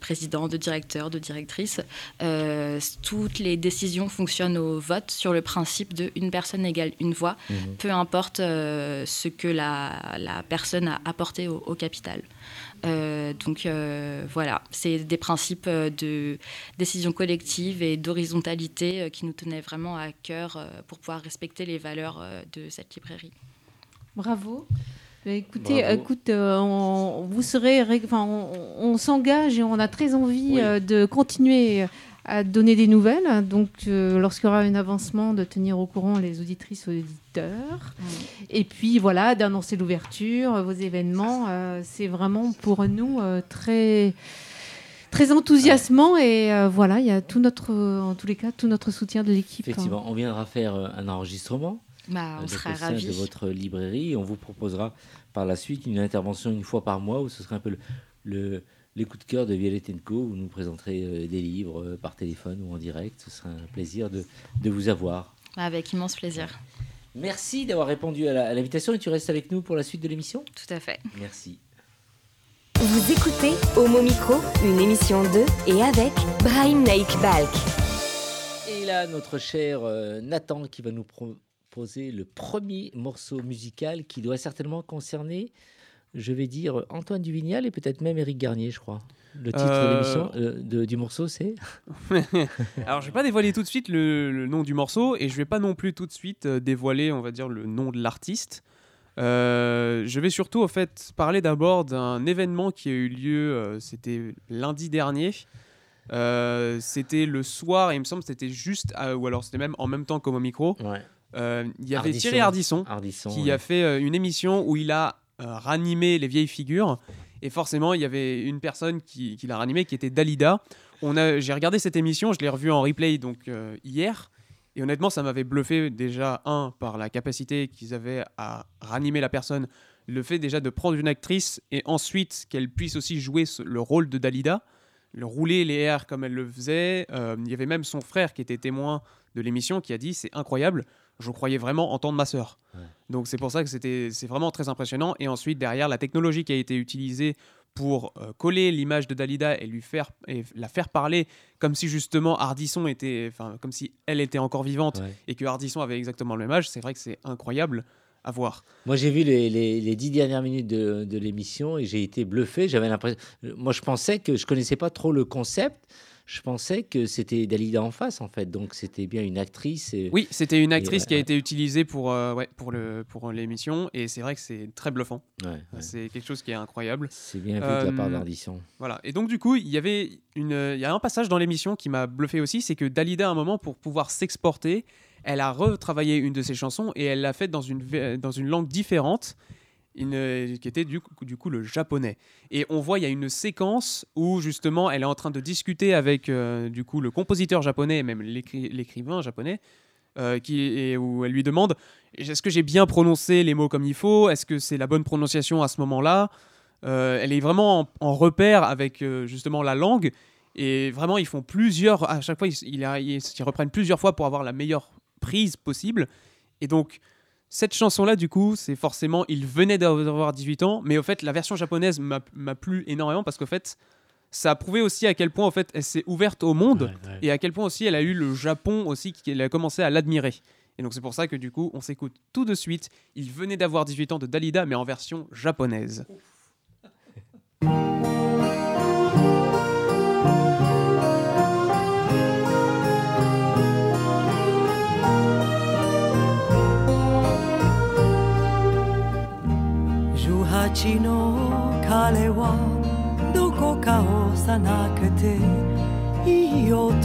président, de directeur, de directrice. Euh, toutes les décisions fonctionnent au vote sur le principe de une personne égale une voix, mhm. peu importe euh, ce que la, personne a apporté au, capital. Euh, donc voilà, c'est des principes de décision collective et d'horizontalité qui nous tenaient vraiment à cœur pour pouvoir respecter les valeurs de cette librairie. Bravo. Écoutez, écoute, euh, on, vous serez, enfin, on, s'engage et on a très envie euh, de continuer à donner des nouvelles. Donc, euh, lorsqu'il y aura un avancement, de tenir au courant les auditrices et auditeurs. Et puis, voilà, d'annoncer l'ouverture, vos événements. c'est vraiment pour nous très très enthousiasmant et euh, voilà, il y a tout notre, en tous les cas, tout notre soutien de l'équipe. hein. Effectivement, on viendra faire euh, un enregistrement. Bah, on sera ravis. de votre librairie. Et on vous proposera par la suite une intervention une fois par mois où ce sera un peu le, le- les coups de cœur de Violette Co. Où vous nous présenterez euh, des livres euh, par téléphone ou en direct. Ce sera un plaisir de, de vous avoir. Avec immense plaisir. Merci d'avoir répondu à l'invitation et tu restes avec nous pour la suite de l'émission? Tout à fait. Merci. Vous écoutez Homo Micro, une émission de et avec Brahim Naik Balk. Et là, notre cher euh, Nathan qui va nous proposer le premier morceau musical qui doit certainement concerner, je vais dire, Antoine Duvignal et peut-être même Éric Garnier, je crois. Le titre de Euh, l'émission, euh, de- du morceau, c'est Alors, je vais pas dévoiler tout de suite le, le nom du morceau et je vais pas non plus tout de suite euh, dévoiler, on va dire, le nom de l'artiste. Euh, je vais surtout, en fait, parler d'abord d'un événement qui a eu lieu, euh, c'était lundi dernier. Euh, c'était le soir, et il me semble que c'était juste, à- ou alors c'était même en même temps qu'au micro. Ouais. Euh, il y avait Ardisson. Thierry Ardisson, Ardisson, qui ouais. a fait euh, une émission où il a euh, ranimé les vieilles figures. Et forcément, il y avait une personne qui, qui l'a ranimé, qui était Dalida. J'ai regardé cette émission, je l'ai revue en replay donc euh, hier. Et honnêtement, ça m'avait bluffé déjà, un, par la capacité qu'ils avaient à ranimer la personne, le fait déjà de prendre une actrice et ensuite qu'elle puisse aussi jouer ce- le rôle de Dalida, le rouler les airs comme elle le faisait. Euh, il y avait même son frère qui était témoin de l'émission qui a dit c'est incroyable, je croyais vraiment entendre ma sœur. Donc c'est pour ça que c'était c'est vraiment très impressionnant. Et ensuite derrière la technologie qui a été utilisée pour euh, coller l'image de Dalida et lui faire et la faire parler comme si justement Ardisson était enfin comme si elle était encore vivante Ouais. et que Ardisson avait exactement le même âge, c'est vrai que c'est incroyable à voir. Moi, j'ai vu les, les- les dix dernières minutes de, de l'émission et j'ai été bluffé. J'avais l'impression. Moi, je pensais que je connaissais pas trop le concept. Je pensais que c'était Dalida en face, en fait. Donc, c'était bien une actrice. et- Oui, c'était une et, actrice qui a euh, été utilisée pour, euh, ouais, pour, le, pour l'émission et c'est vrai que c'est très bluffant. Ouais, ouais. C'est quelque chose qui est incroyable. C'est bien vu de la part Euh, d'Ardisson. Voilà. Et donc du coup, il y avait une, il y a un passage dans l'émission qui m'a bluffé aussi, c'est que Dalida à un moment pour pouvoir s'exporter, elle a retravaillé une de ses chansons et elle l'a faite dans une dans une langue différente. Qui était du coup, le japonais. Et on voit, il y a une séquence où justement elle est en train de discuter avec euh, du coup le compositeur japonais même l'écri- l'écrivain japonais, euh, qui, où elle lui demande est-ce que j'ai bien prononcé les mots comme il faut? Est-ce que c'est la bonne prononciation à ce moment-là? Euh, Elle est vraiment en, repère avec justement la langue. Et vraiment, ils font plusieurs. À chaque fois, ils, ils, ils- ils reprennent plusieurs fois pour avoir la meilleure prise possible. Et donc, cette chanson-là, du coup, c'est forcément. Il venait d'avoir 18 ans, mais au fait, la version japonaise m'a plu énormément parce qu'au fait, ça a prouvé aussi à quel point, en fait, elle s'est ouverte au monde et à quel point aussi elle a eu le Japon aussi, qu'elle a commencé à l'admirer. Et donc, c'est pour ça que, du coup, on s'écoute tout de suite. Il venait d'avoir 18 ans de Dalida, mais en version ちの彼はどこか幼くていい男。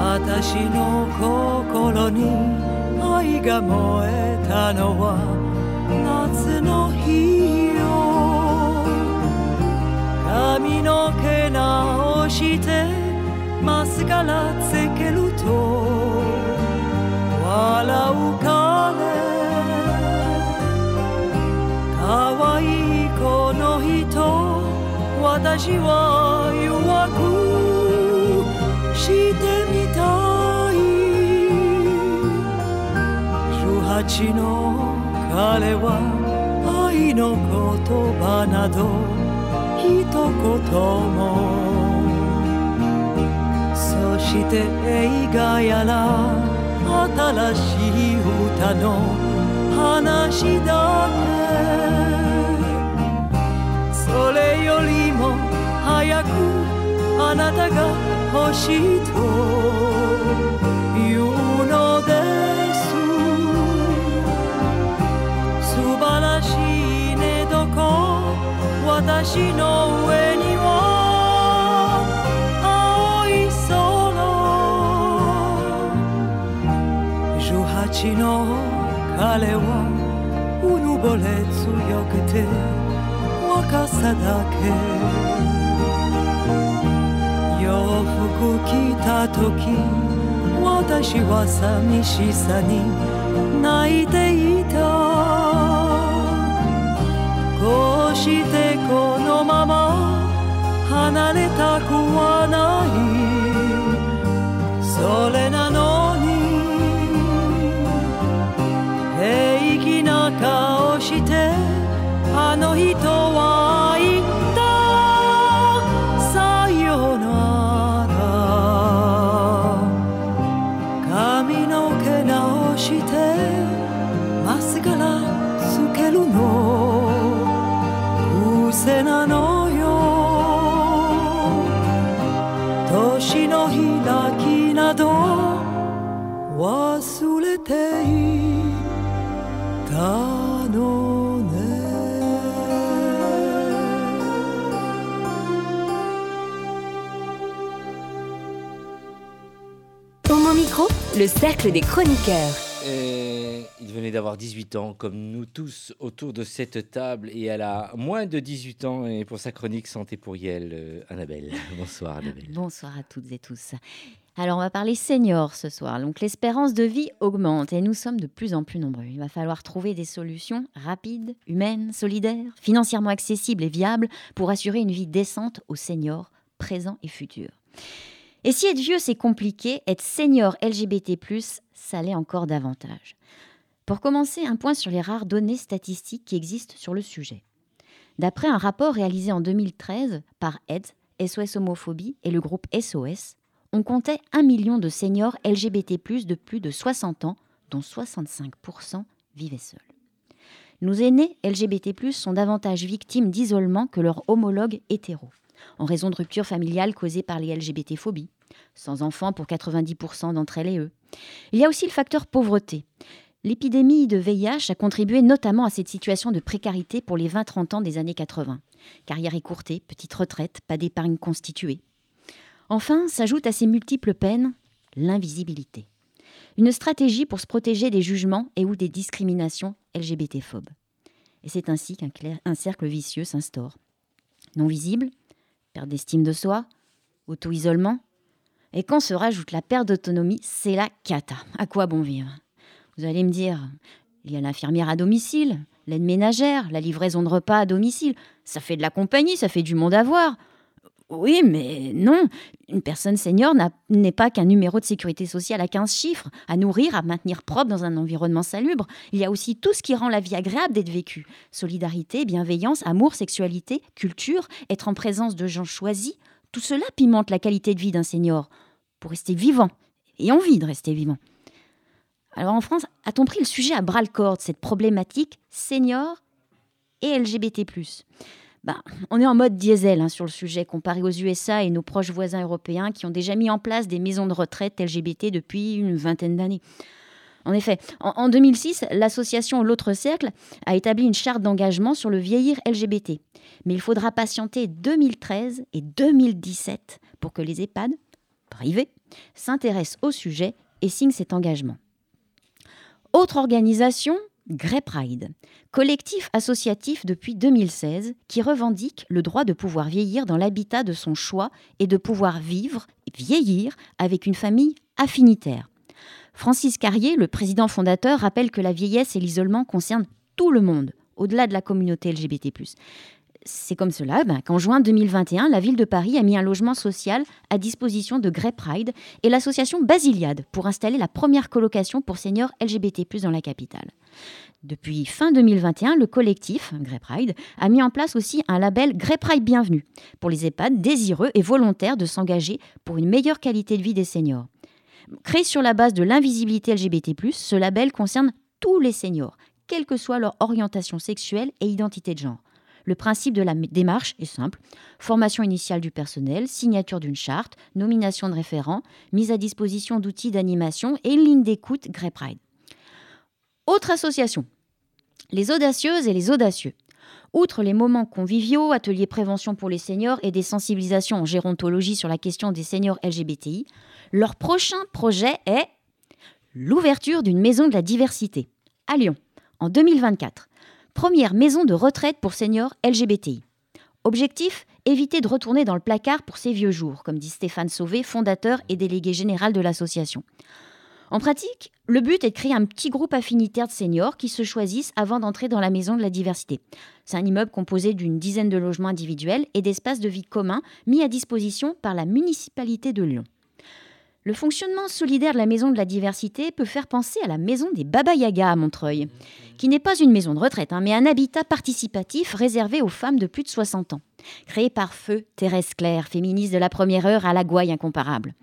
私の心に愛が燃えたのは夏の日よ。髪の毛直してマスカラつけると笑う彼。可愛いこの人私は弱くしてみたい。18の彼は愛の言葉など一言も。そして映画やら新しい歌の話だけそれよりも早くあなたが欲しいと言うのです。素晴らしいねどこ私の上には青い空。18の alewa unubolecu jak ty wakasa dake yofuku kita toki watashi wa samishi sa ni naite ita ko shite kono mama hanareta ku wa nai sole na no 顔してあの人は le cercle des chroniqueurs. Euh, il venait d'avoir 18 ans, comme nous tous autour de cette table, et elle a moins de 18 ans, et pour sa chronique Santé pour Yel, euh, Annabelle. Bonsoir Annabelle. Bonsoir à toutes et tous. Alors, on va parler seniors ce soir. Donc, l'espérance de vie augmente et nous sommes de plus en plus nombreux. Il va falloir trouver des solutions rapides, humaines, solidaires, financièrement accessibles et viables pour assurer une vie décente aux seniors présents et futurs. Et si être vieux c'est compliqué, être senior LGBT+, ça l'est encore davantage. Pour commencer, un point sur les rares données statistiques qui existent sur le sujet. D'après un rapport réalisé en 2013 par AIDS, SOS Homophobie et le groupe SOS, on comptait 1 million de seniors LGBT+, de plus de 60 ans, dont 65% vivaient seuls. Nos aînés LGBT+, sont davantage victimes d'isolement que leurs homologues hétéros, en raison de ruptures familiales causées par les LGBT-phobies, sans enfants pour 90% d'entre elles et eux. Il y a aussi le facteur pauvreté. L'épidémie de VIH a contribué notamment à cette situation de précarité pour les 20-30 ans des années 80. Carrière écourtée, petite retraite, pas d'épargne constituée. Enfin, s'ajoute à ces multiples peines l'invisibilité. Une stratégie pour se protéger des jugements et ou des discriminations LGBT-phobes. Et c'est ainsi qu'un cercle vicieux s'instaure. Non visible, perte d'estime de soi, auto-isolement. Et quand se rajoute la perte d'autonomie, c'est la cata. À quoi bon vivre? Vous allez me dire, il y a l'infirmière à domicile, l'aide ménagère, la livraison de repas à domicile. Ça fait de la compagnie, ça fait du monde à voir. Oui, mais non. Une personne senior n'est pas qu'un numéro de sécurité sociale à 15 chiffres, à nourrir, à maintenir propre dans un environnement salubre. Il y a aussi tout ce qui rend la vie agréable d'être vécue. Solidarité, bienveillance, amour, sexualité, culture, être en présence de gens choisis. Tout cela pimente la qualité de vie d'un senior pour rester vivant et envie de rester vivant. Alors en France, a-t-on pris le sujet à bras le corps cette problématique senior et LGBT bah, on est en mode diesel hein, sur le sujet comparé aux USA et nos proches voisins européens qui ont déjà mis en place des maisons de retraite LGBT depuis une vingtaine d'années. En effet, en, en 2006, l'association L'autre cercle a établi une charte d'engagement sur le vieillir LGBT. Mais il faudra patienter 2013 et 2017 pour que les EHPAD privés s'intéressent au sujet et signent cet engagement. Autre organisation, Grey Pride, collectif associatif depuis 2016 qui revendique le droit de pouvoir vieillir dans l'habitat de son choix et de pouvoir vivre vieillir avec une famille affinitaire. Francis Carrier, le président fondateur, rappelle que la vieillesse et l'isolement concernent tout le monde, au-delà de la communauté LGBT. C'est comme cela ben, qu'en juin 2021, la ville de Paris a mis un logement social à disposition de Grey Pride et l'association Basiliade pour installer la première colocation pour seniors LGBT+ dans la capitale. Depuis fin 2021, le collectif Grey Pride a mis en place aussi un label Grey Pride Bienvenue pour les EHPAD désireux et volontaires de s'engager pour une meilleure qualité de vie des seniors. Créé sur la base de l'invisibilité LGBT+, ce label concerne tous les seniors, quelle que soit leur orientation sexuelle et identité de genre. Le principe de la démarche est simple. Formation initiale du personnel, signature d'une charte, nomination de référents, mise à disposition d'outils d'animation et ligne d'écoute Grey Pride. Autre association, les audacieuses et les audacieux. Outre les moments conviviaux, ateliers prévention pour les seniors et des sensibilisations en gérontologie sur la question des seniors LGBTI, leur prochain projet est l'ouverture d'une maison de la diversité à Lyon en 2024. Première maison de retraite pour seniors LGBTI. Objectif éviter de retourner dans le placard pour ses vieux jours, comme dit Stéphane Sauvé, fondateur et délégué général de l'association. En pratique, le but est de créer un petit groupe affinitaire de seniors qui se choisissent avant d'entrer dans la maison de la diversité. C'est un immeuble composé d'une dizaine de logements individuels et d'espaces de vie communs mis à disposition par la municipalité de Lyon. Le fonctionnement solidaire de la maison de la diversité peut faire penser à la maison des Baba Yaga à Montreuil, qui n'est pas une maison de retraite, hein, mais un habitat participatif réservé aux femmes de plus de 60 ans, créé par feu Thérèse Claire, féministe de la première heure à la gouaille incomparable.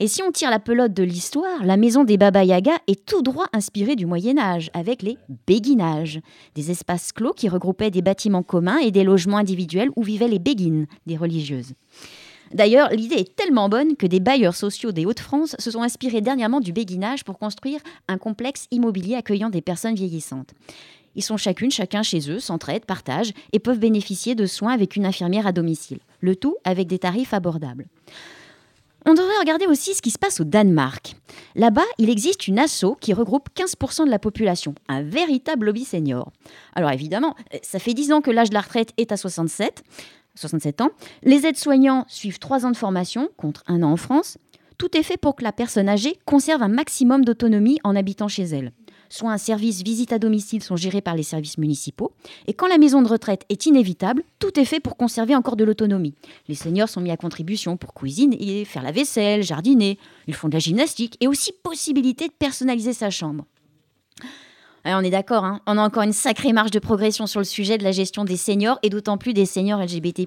Et si on tire la pelote de l'histoire, la maison des Baba Yaga est tout droit inspirée du Moyen Âge, avec les béguinages, des espaces clos qui regroupaient des bâtiments communs et des logements individuels où vivaient les béguines, des religieuses. D'ailleurs, l'idée est tellement bonne que des bailleurs sociaux des Hauts-de-France se sont inspirés dernièrement du béguinage pour construire un complexe immobilier accueillant des personnes vieillissantes. Ils sont chacune, chacun chez eux, s'entraident, partagent et peuvent bénéficier de soins avec une infirmière à domicile. Le tout avec des tarifs abordables. On devrait regarder aussi ce qui se passe au Danemark. Là-bas, il existe une asso qui regroupe 15% de la population, un véritable lobby senior. Alors évidemment, ça fait 10 ans que l'âge de la retraite est à 67. 67 ans. Les aides-soignants suivent 3 ans de formation contre un an en France. Tout est fait pour que la personne âgée conserve un maximum d'autonomie en habitant chez elle. Soit un service visite à domicile sont gérés par les services municipaux. Et quand la maison de retraite est inévitable, tout est fait pour conserver encore de l'autonomie. Les seniors sont mis à contribution pour cuisiner, faire la vaisselle, jardiner. Ils font de la gymnastique et aussi possibilité de personnaliser sa chambre. On est d'accord, hein. on a encore une sacrée marge de progression sur le sujet de la gestion des seniors et d'autant plus des seniors LGBT.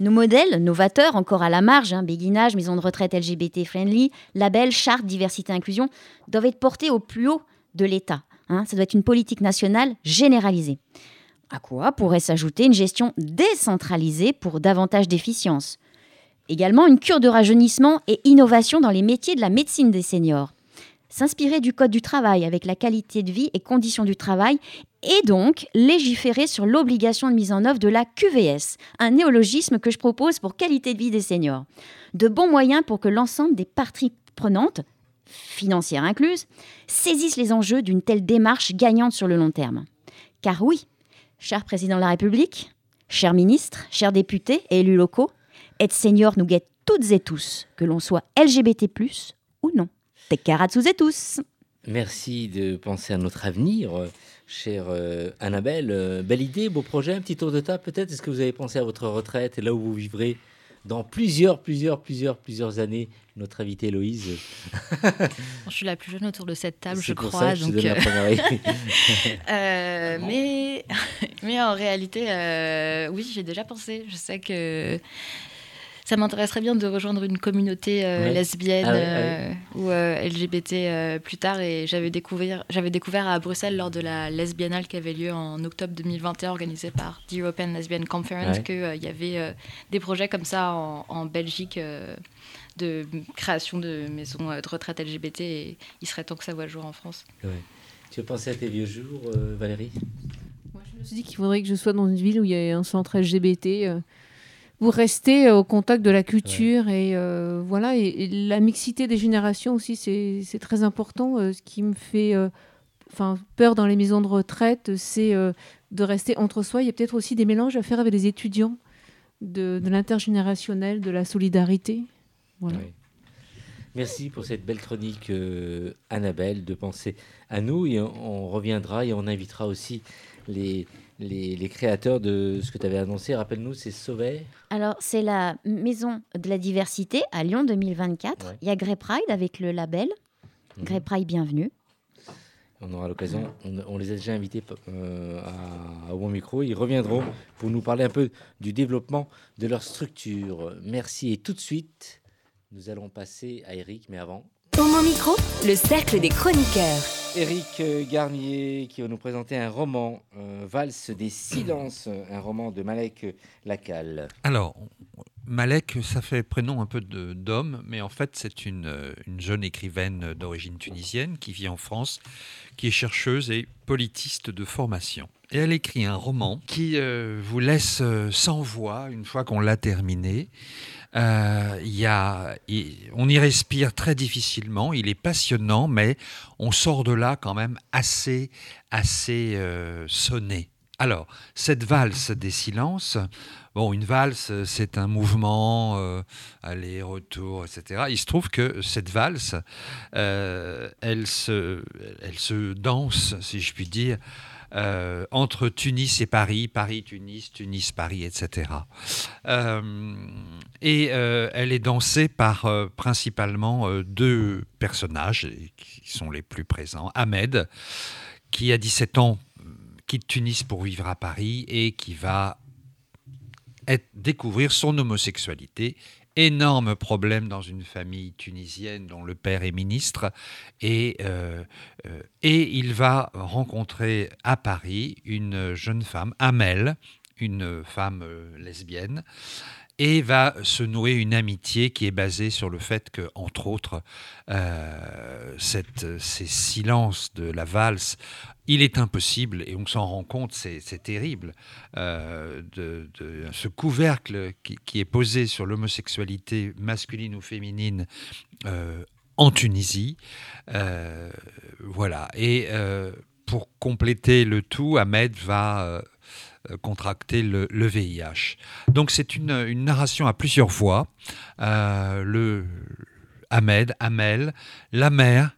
Nos modèles, novateurs, encore à la marge, hein, béguinage, maison de retraite LGBT friendly, label, charte, diversité, inclusion, doivent être portés au plus haut de l'État. Hein. Ça doit être une politique nationale généralisée. À quoi pourrait s'ajouter une gestion décentralisée pour davantage d'efficience? Également une cure de rajeunissement et innovation dans les métiers de la médecine des seniors. S'inspirer du Code du travail avec la qualité de vie et conditions du travail et donc légiférer sur l'obligation de mise en œuvre de la QVS, un néologisme que je propose pour qualité de vie des seniors. De bons moyens pour que l'ensemble des parties prenantes, financières incluses, saisissent les enjeux d'une telle démarche gagnante sur le long terme. Car oui, cher président de la République, chers ministres, chers députés et élus locaux, être senior nous guette toutes et tous, que l'on soit LGBT+, ou non. Tekaratsuz et tous Merci de penser à notre avenir, euh, chère euh, Annabelle. Euh, belle idée, beau projet, un petit tour de table peut-être. Est-ce que vous avez pensé à votre retraite et là où vous vivrez dans plusieurs, plusieurs, plusieurs, plusieurs années? Notre invitée Héloïse. je suis la plus jeune autour de cette table, je crois. donc, mais, mais en réalité, oui, j'ai déjà pensé. Je sais que ça m'intéresserait bien de rejoindre une communauté euh, lesbienne ah euh, ou euh, LGBT plus tard. Et j'avais découvert, j'avais découvert à Bruxelles lors de la lesbiennale qui avait lieu en octobre 2021, organisée par the European Lesbian Conference, qu'il y avait des projets comme ça en, Belgique de création de maisons de retraite LGBT. Et il serait temps que ça voit le jour en France. Tu as pensé à tes vieux jours, Valérie? Moi, je me suis dit qu'il faudrait que je sois dans une ville où il y ait un centre LGBT vous restez au contact de la culture et euh, voilà et, la mixité des générations aussi c'est très important euh, ce qui me fait euh, peur dans les maisons de retraite c'est de rester entre soi. Il y a peut-être aussi des mélanges à faire avec les étudiants de, l'intergénérationnel de la solidarité. Voilà. Merci pour cette belle chronique, Annabelle, de penser à nous. Et on, reviendra et on invitera aussi les, les, créateurs de ce que tu avais annoncé. Rappelle-nous, c'est Sauver Alors, c'est la Maison de la Diversité à Lyon 2024. Il y a Grey Pride avec le label. Mmh. Grey Pride, bienvenue. On aura l'occasion, on, les a déjà invités euh, à, au bon micro. Ils reviendront pour nous parler un peu du développement de leur structure. Merci. Et tout de suite, nous allons passer à Eric, mais avant. Au mon micro, le cercle des chroniqueurs. Éric euh, Garnier qui va nous présenter un roman, euh, Valse des silences, un roman de Malek Lacal. Alors, Malek, ça fait prénom un peu d'homme, mais en fait c'est une, une, jeune écrivaine d'origine tunisienne qui vit en France, qui est chercheuse et politiste de formation. Et elle écrit un roman qui euh, vous laisse sans voix une fois qu'on l'a terminé. Euh, y a, on y respire très difficilement, il est passionnant, mais on sort de là quand même assez, assez euh, sonné. alors, cette valse des silences, bon, une valse, c'est un mouvement, euh, aller-retour, etc. Il se trouve que cette valse, elle, se, elle se danse, si je puis dire, euh, entre Tunis et Paris, Paris-Tunis, Tunis-Paris, etc. Euh, et elle est dansée par principalement deux personnages qui sont les plus présents. Ahmed, qui a 17 ans quitte Tunis pour vivre à Paris et qui va découvrir son homosexualité. Énorme problème dans une famille tunisienne dont le père est ministre. Et, euh, euh, et il va rencontrer à Paris une jeune femme, Amel, une femme euh, lesbienne, et va se nouer une amitié qui est basée sur le fait que, entre autres, cette, ces silences de la valse il est impossible, et on s'en rend compte, c'est terrible, euh, de, ce couvercle qui, est posé sur l'homosexualité masculine ou féminine euh, en Tunisie. Euh, voilà. Et pour compléter le tout, Ahmed va contracter le, VIH. Donc c'est une, narration à plusieurs voix. le Ahmed, Amel, la mère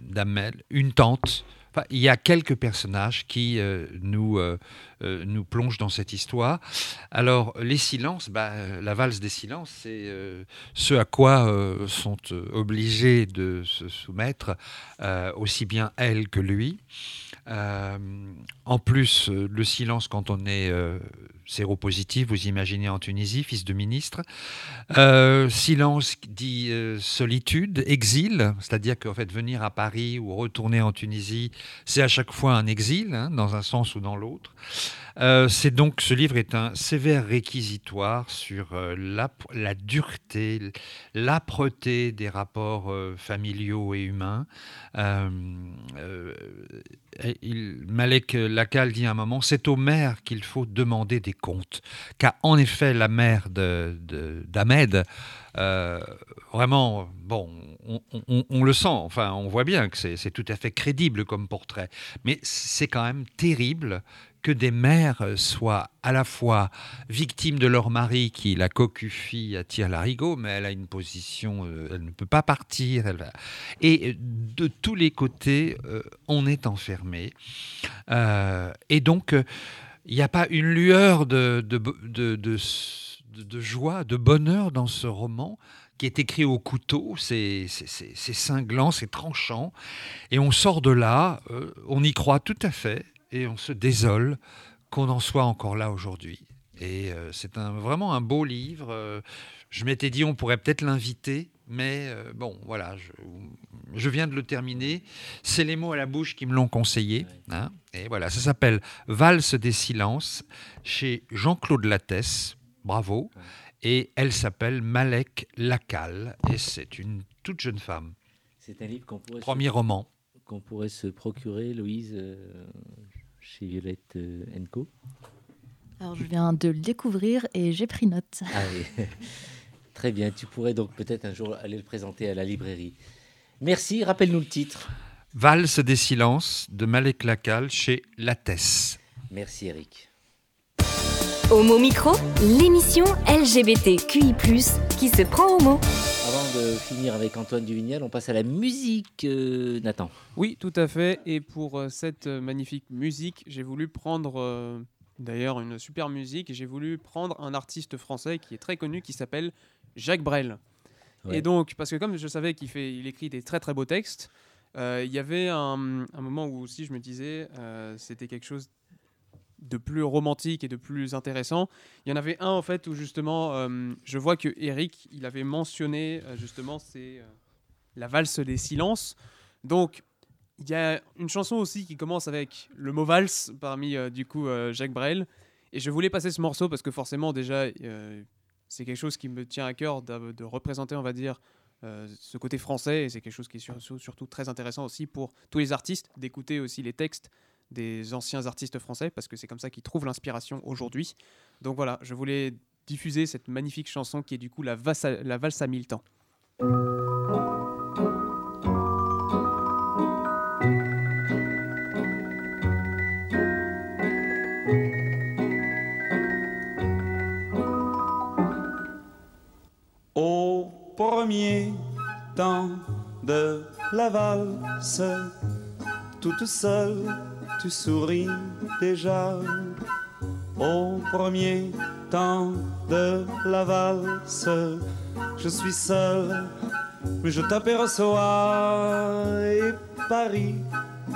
d'Amel, une tante, il y a quelques personnages qui euh, nous, euh, euh, nous plongent dans cette histoire. Alors, les silences, bah, la valse des silences, c'est ce à quoi sont obligés de se soumettre aussi bien elle que lui. en plus, le silence, quand on est séropositif, vous imaginez en Tunisie, fils de ministre. Euh, silence dit euh, solitude, exil, c'est-à-dire qu'en fait venir à Paris ou retourner en Tunisie, c'est à chaque fois un exil, hein, dans un sens ou dans l'autre. Euh, c'est donc ce livre est un sévère réquisitoire sur la, la, dureté, l'âpreté des rapports familiaux et humains. Il, Malek Lacal dit à un moment, c'est au maire qu'il faut demander des comptes. Car en effet, la mère d'Ahmed, euh, vraiment, bon, on, le sent, enfin, on voit bien que c'est tout à fait crédible comme portrait. Mais c'est quand même terrible que des mères soient à la fois victimes de leur mari qui la cocufie à tir larigot, mais elle a une position, euh, elle ne peut pas partir. Elle Et de tous les côtés, euh, on est enfermé. et donc, il n'y a pas une lueur de, de, joie, de bonheur dans ce roman qui est écrit au couteau, c'est cinglant, c'est tranchant, et on sort de là, euh, on y croit tout à fait, et on se désole qu'on en soit encore là aujourd'hui. Et euh, c'est vraiment un beau livre. Euh, je m'étais dit on pourrait peut-être l'inviter, mais bon, voilà, je, viens de le terminer. C'est les mots à la bouche qui me l'ont conseillé. Hein. et voilà, ça s'appelle Valse des silences chez Jean-Claude Lattès. Bravo. Et elle s'appelle Malek Lacal et c'est une toute jeune femme. C'est un livre qu'on pourrait. Premier roman. Qu'on pourrait se procurer, Louise, euh, chez Violette euh, Co. Alors je viens de le découvrir et j'ai pris note. Ah oui. Très bien, tu pourrais donc peut-être un jour aller le présenter à la librairie. Merci, rappelle-nous le titre. Valse des silences de Malek Lacal chez Lattès. Merci Eric. Homo Micro, l'émission LGBTQI+, qui se prend au mot. De finir avec Antoine Duvignal, on passe à la musique, euh, Nathan. Oui, tout à fait. Et pour euh, cette magnifique musique, j'ai voulu prendre... Euh, d'ailleurs, une super musique. J'ai voulu prendre un artiste français qui est très connu, qui s'appelle Jacques Brel. Et donc, parce que comme je savais qu'il fait, il écrit des très très beaux textes, euh, il y avait un, moment où aussi je me disais euh, c'était quelque chose de plus romantique et de plus intéressant. Il y en avait un en fait où justement euh, je vois que Eric il avait mentionné justement c'est la valse des silences. Donc il y a une chanson aussi qui commence avec le mot valse parmi du coup Jacques Brel. Et je voulais passer ce morceau parce que forcément déjà c'est quelque chose qui me tient à cœur de, représenter, on va dire, euh, ce côté français. Et c'est quelque chose qui est surtout très intéressant aussi pour tous les artistes, d'écouter aussi les textes des anciens artistes français, parce que c'est comme ça qu'ils trouvent l'inspiration aujourd'hui. Donc voilà, je voulais diffuser cette magnifique chanson qui est du coup la, Vassa, la valse à mille temps. Au premier temps de la valse, toute seule, tu souris déjà. Au premier temps de la valse, je suis seul, mais je t'aperçois. Et Paris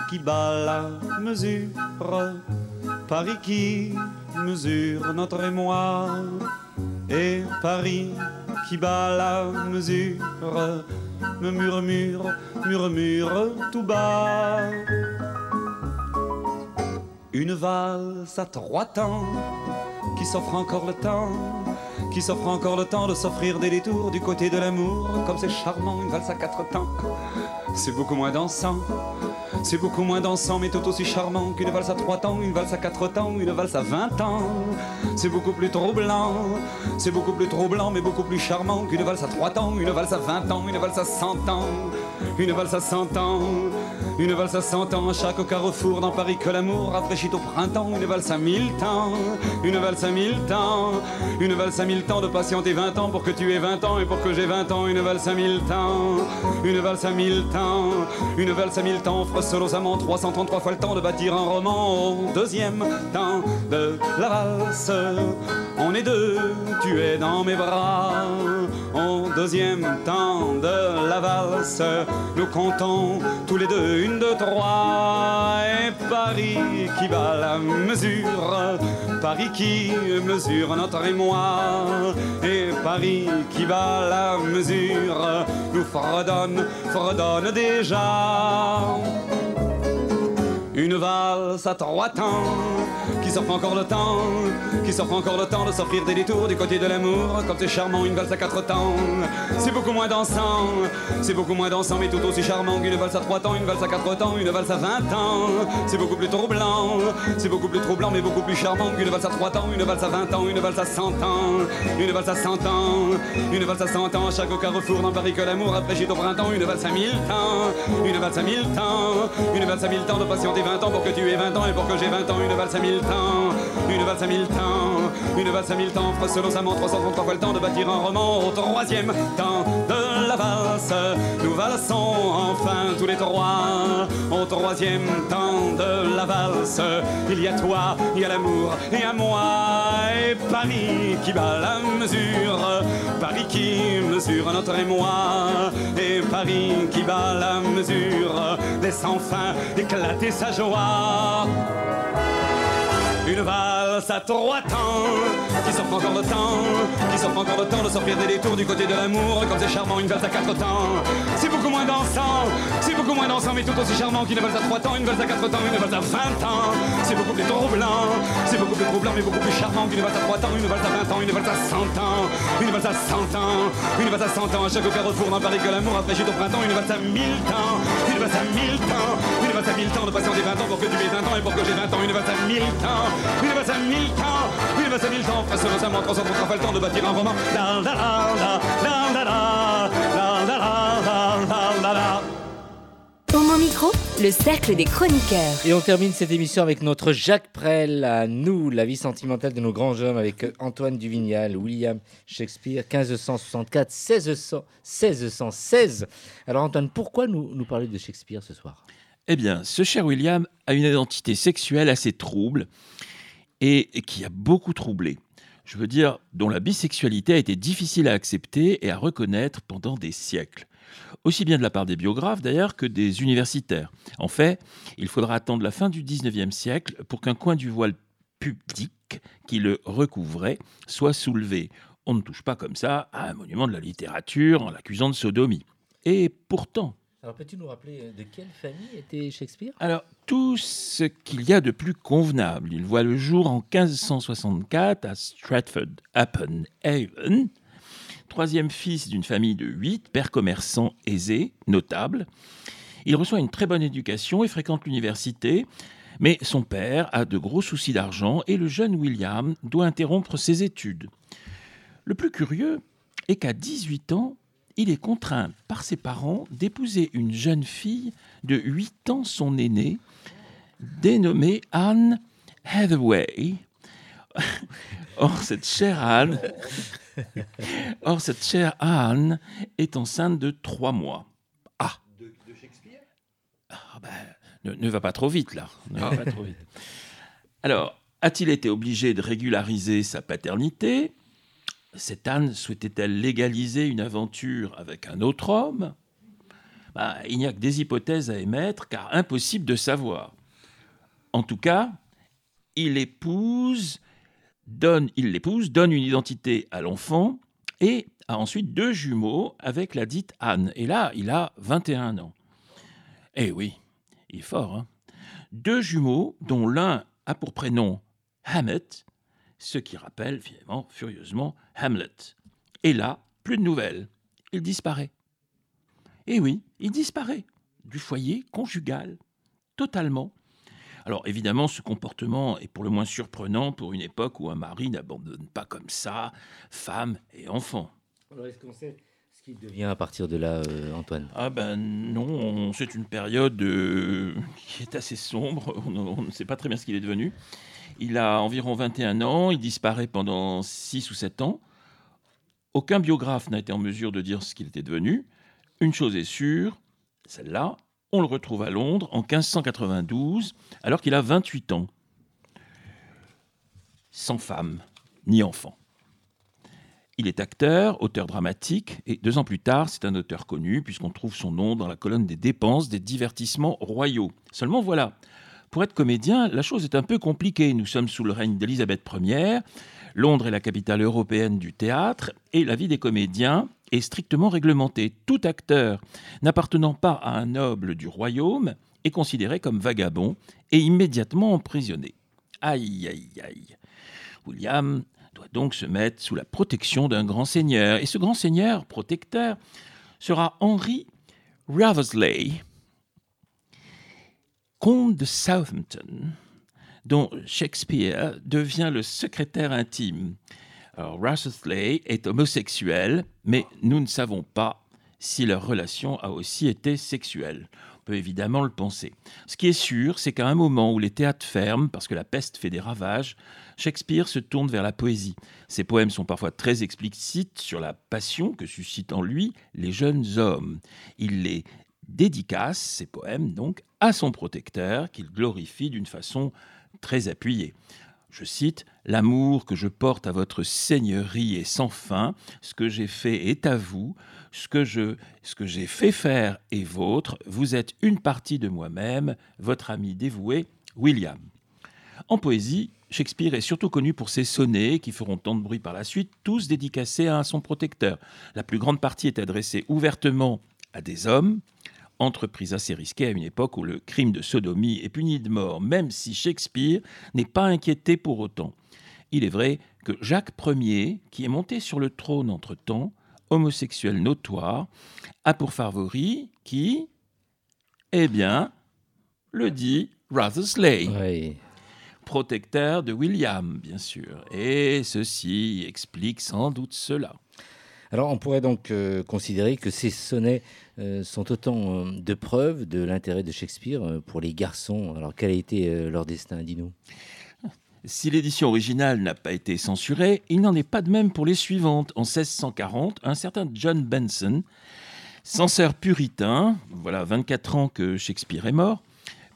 qui bat la mesure, Paris qui mesure notre émoi, et Paris qui bat la mesure, me murmure, murmure tout bas. Une valse à trois temps qui s'offre encore le temps, qui s'offre encore le temps de s'offrir des détours du côté de l'amour, comme c'est charmant une valse à quatre temps. C'est beaucoup moins dansant, c'est beaucoup moins dansant, mais tout aussi charmant qu'une valse à trois temps, une valse à quatre temps, une valse à vingt ans. C'est beaucoup plus troublant, c'est beaucoup plus troublant, mais beaucoup plus charmant qu'une valse à trois temps, une valse à vingt ans, une valse à cent ans, une valse à cent ans. Une valse à cent ans à chaque carrefour dans Paris que l'amour rafraîchit au printemps. Une valse à mille temps, une valse à mille temps, une valse à mille temps de patienter vingt ans pour que tu aies vingt ans et pour que j'ai vingt ans. Une valse à mille temps, une valse à mille temps, une valse à mille temps offre solos amants 333 fois le temps de bâtir un roman. Au deuxième temps de la valse, on est deux, tu es dans mes bras. Au deuxième temps de la valse, nous comptons tous les deux une, deux, trois. Et Paris qui bat la mesure, Paris qui mesure notre émoi. Et Paris qui bat la mesure, nous fredonne, fredonne déjà. Une valse à trois temps, s'offre encore le temps, qui s'offre encore le temps de s'offrir des détours du côté de l'amour, comme c'est charmant une valse à quatre temps. C'est beaucoup moins dansant, c'est beaucoup moins dansant, mais tout aussi charmant qu'une valse à trois temps, une valse à quatre temps, une valse à vingt ans. C'est beaucoup plus troublant, c'est beaucoup plus troublant, mais beaucoup plus charmant qu'une valse à trois temps, une valse à vingt ans, une valse à cent ans, une valse à cent ans, une valse à cent ans, chaque carrefour dans Paris que l'amour rafraîchit au printemps, une valse à mille temps, une valse à mille temps, une valse à mille temps de patienter 20 ans pour que tu aies 20 ans et pour que j'ai 20 ans, une valse à mille temps, une valse à mille temps, une valse à mille temps, sa 333 fois le temps de bâtir un roman au troisième temps de la valse. Nous valsons enfin tous les trois au troisième temps de la valse. Il y a toi, il y a l'amour et à moi et Paris qui bat la mesure, Paris qui mesure notre émoi et Paris qui bat la mesure, laisse enfin éclater sa joie. Une valse à trois temps, qui s'offre encore le temps, qui s'offre encore le temps de sortir des détours du côté de l'amour, comme c'est charmant une valse à quatre temps. C'est beaucoup moins dansant, c'est beaucoup moins dansant, mais tout aussi charmant qu'une valse à trois temps, une valse à quatre temps, une valse à vingt ans. C'est beaucoup plus troublant, c'est beaucoup plus troublant, mais beaucoup plus charmant qu'une valse à trois temps, une valse à vingt ans, une valse à cent ans, une valse à cent ans, une valse à cent ans, à chaque carrefour dans Paris que l'amour rafraîchit au printemps, une valse à mille temps, une valse à mille temps, une valse à mille temps de patienter 20 ans pour que tu aies 20 ans et pour que j'ai 20 ans, une valse à mille temps, à mille temps, une valse à mille temps, face aux amants, 333 fois le temps de bâtir un roman. La la la la, la la la, la la la, la la la. Homo Micro, le cercle des chroniqueurs. Et on termine cette émission avec notre Jacques Prel, à nous, la vie sentimentale de nos grands hommes, avec Antoine Duvignal, William Shakespeare, 1564, 1600, 1616. Alors Antoine, pourquoi nous, nous parler de Shakespeare ce soir Eh bien, ce cher William a une identité sexuelle assez trouble et, qui a beaucoup troublé. Je veux dire, dont la bisexualité a été difficile à accepter et à reconnaître pendant des siècles. Aussi bien de la part des biographes d'ailleurs que des universitaires. En fait, il faudra attendre la fin du 19e siècle pour qu'un coin du voile pudique qui le recouvrait soit soulevé. On ne touche pas comme ça à un monument de la littérature en l'accusant de sodomie. Et pourtant, Alors peux-tu nous rappeler de quelle famille était Shakespeare? Alors, tout ce qu'il y a de plus convenable, il voit le jour en 1564 à Stratford-upon-Avon, troisième fils d'une famille de huit, père commerçant aisé, notable. Il reçoit une très bonne éducation et fréquente l'université, mais son père a de gros soucis d'argent et le jeune William doit interrompre ses études. Le plus curieux est qu'à 18 ans, il est contraint par ses parents d'épouser une jeune fille de 8 ans son aînée, dénommée Anne Hathaway. Or, cette chère Anne, or, cette chère Anne est enceinte de trois mois. Ah De, Shakespeare? Ah, ben, ne, ne va pas trop vite, là. Ne va pas trop vite. Alors, a-t-il été obligé de régulariser sa paternité? Cette Anne souhaitait-elle légaliser une aventure avec un autre homme? Ben, Il n'y a que des hypothèses à émettre, car impossible de savoir. En tout cas, il épouse, donne, il l'épouse, donne une identité à l'enfant et a ensuite deux jumeaux avec la dite Anne. Et là, il a 21 ans. Eh oui, il est fort. Hein deux jumeaux dont l'un a pour prénom Hammett, ce qui rappelle finalement furieusement Hamlet. Et là, plus de nouvelles. Il disparaît. Eh oui, il disparaît du foyer conjugal, totalement. Alors évidemment, ce comportement est pour le moins surprenant pour une époque où un mari n'abandonne pas comme ça femme et enfant. Alors est-ce qu'on sait ce qu'il devient à partir de là, euh, Antoine? Ah ben non, c'est une période euh, qui est assez sombre, on, on ne sait pas très bien ce qu'il est devenu. Il a environ 21 ans, il disparaît pendant 6 ou 7 ans. Aucun biographe n'a été en mesure de dire ce qu'il était devenu. Une chose est sûre, celle-là, on le retrouve à Londres en 1592, alors qu'il a 28 ans. Sans femme, ni enfant. Il est acteur, auteur dramatique, et deux ans plus tard, c'est un auteur connu, puisqu'on trouve son nom dans la colonne des dépenses des divertissements royaux. Seulement voilà, pour être comédien, la chose est un peu compliquée. Nous sommes sous le règne d'Élisabeth Ier, Londres est la capitale européenne du théâtre, et la vie des comédiens est strictement réglementée. Tout acteur n'appartenant pas à un noble du royaume est considéré comme vagabond et immédiatement emprisonné. Aïe, aïe, aïe. William doit donc se mettre sous la protection d'un grand seigneur. Et ce grand seigneur protecteur sera Henry Raversley, comte de Southampton, dont Shakespeare devient le secrétaire intime. Alors, est homosexuel, mais nous ne savons pas si leur relation a aussi été sexuelle. On peut évidemment le penser. Ce qui est sûr, c'est qu'à un moment où les théâtres ferment, parce que la peste fait des ravages, Shakespeare se tourne vers la poésie. Ses poèmes sont parfois très explicites sur la passion que suscitent en lui les jeunes hommes. Il les dédicace, ses poèmes, donc, à son protecteur, qu'il glorifie d'une façon très appuyée. Je cite L'amour que je porte à votre seigneurie est sans fin. Ce que j'ai fait est à vous. Ce que je, ce que j'ai fait faire est vôtre. Vous êtes une partie de moi-même. Votre ami dévoué, William. En poésie, Shakespeare est surtout connu pour ses sonnets qui feront tant de bruit par la suite, tous dédicacés à son protecteur. La plus grande partie est adressée ouvertement à des hommes, entreprise assez risquée à une époque où le crime de sodomie est puni de mort, même si Shakespeare n'est pas inquiété pour autant. Il est vrai que Jacques Ier, qui est monté sur le trône entre-temps, homosexuel notoire, a pour favori qui Eh bien, le dit Rathersley. Protecteur de William, bien sûr. Et ceci explique sans doute cela. Alors on pourrait donc euh, considérer que ces sonnets euh, sont autant euh, de preuves de l'intérêt de Shakespeare pour les garçons. Alors quel a été leur destin, dis-nous? Si l'édition originale n'a pas été censurée, il n'en est pas de même pour les suivantes. En 1640, un certain John Benson, censeur puritain, voilà 24 ans que Shakespeare est mort,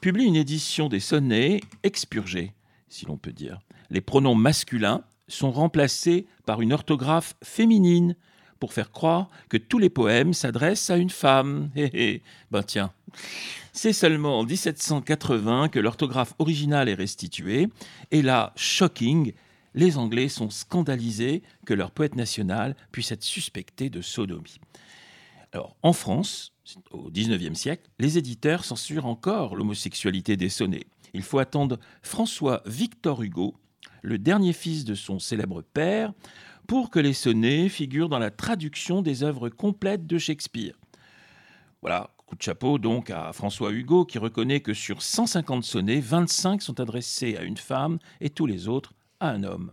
publie une édition des sonnets expurgés, si l'on peut dire. Les pronoms masculins sont remplacés par une orthographe féminine pour faire croire que tous les poèmes s'adressent à une femme. Hé hé, ben tiens. C'est seulement en 1780 que l'orthographe originale est restituée, et là, shocking, les Anglais sont scandalisés que leur poète national puisse être suspecté de sodomie. Alors, en France, au XIXe siècle, les éditeurs censurent encore l'homosexualité des sonnets. Il faut attendre François Victor Hugo, le dernier fils de son célèbre père, pour que les sonnets figurent dans la traduction des œuvres complètes de Shakespeare. Voilà, coup de chapeau donc à François Hugo qui reconnaît que sur 150 sonnets, 25 sont adressés à une femme et tous les autres à un homme.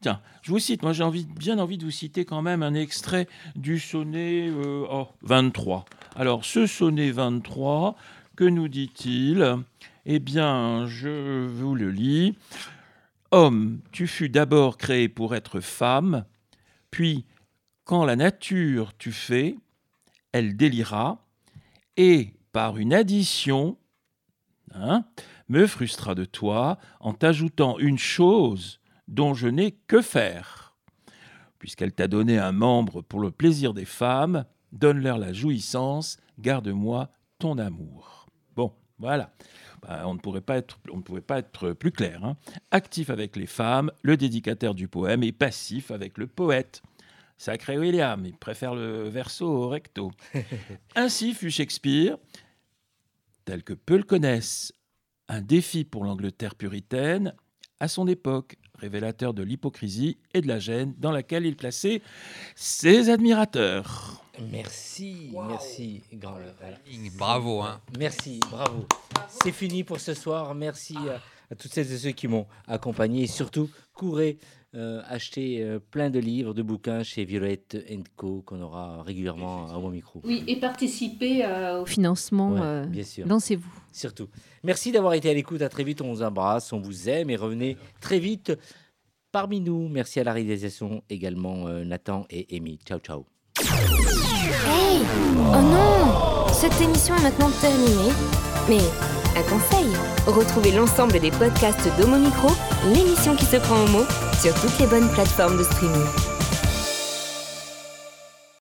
Tiens, je vous cite, moi j'ai bien envie de vous citer quand même un extrait du sonnet euh, oh, 23. Alors ce sonnet 23, que nous dit-il? Eh bien, je vous le lis. Homme, tu fus d'abord créé pour être femme, puis, quand la nature tu fais, elle délira, et par une addition, hein, me frustra de toi en t'ajoutant une chose dont je n'ai que faire. Puisqu'elle t'a donné un membre pour le plaisir des femmes, donne-leur la jouissance, garde-moi ton amour. Bon, voilà. Bah, on, ne pourrait pas être, on ne pouvait pas être plus clair. hein. Actif avec les femmes, le dédicataire du poème, et passif avec le poète. Sacré William, il préfère le verso au recto. Ainsi fut Shakespeare, tel que peu le connaissent, un défi pour l'Angleterre puritaine à son époque, révélateur de l'hypocrisie et de la gêne dans laquelle il plaçait ses admirateurs. Merci, merci, grand. voilà. Bravo, hein. Merci, bravo. C'est fini pour ce soir. Merci à, à toutes celles et ceux qui m'ont accompagné. Et surtout, courez euh, acheter euh, plein de livres, de bouquins chez Violette Co. qu'on aura régulièrement à mon micro. Oui, et participer euh, au financement. Ouais, euh, bien sûr. Lancez-vous. Surtout. Merci d'avoir été à l'écoute. À très vite. On vous embrasse, on vous aime et revenez très vite parmi nous. Merci à la réalisation également, euh, Nathan et Amy. Ciao, ciao. Hey Oh non Cette émission est maintenant terminée. Mais conseil retrouvez l'ensemble des podcasts d'Homo Micro, l'émission qui se prend au mot, sur toutes les bonnes plateformes de streaming.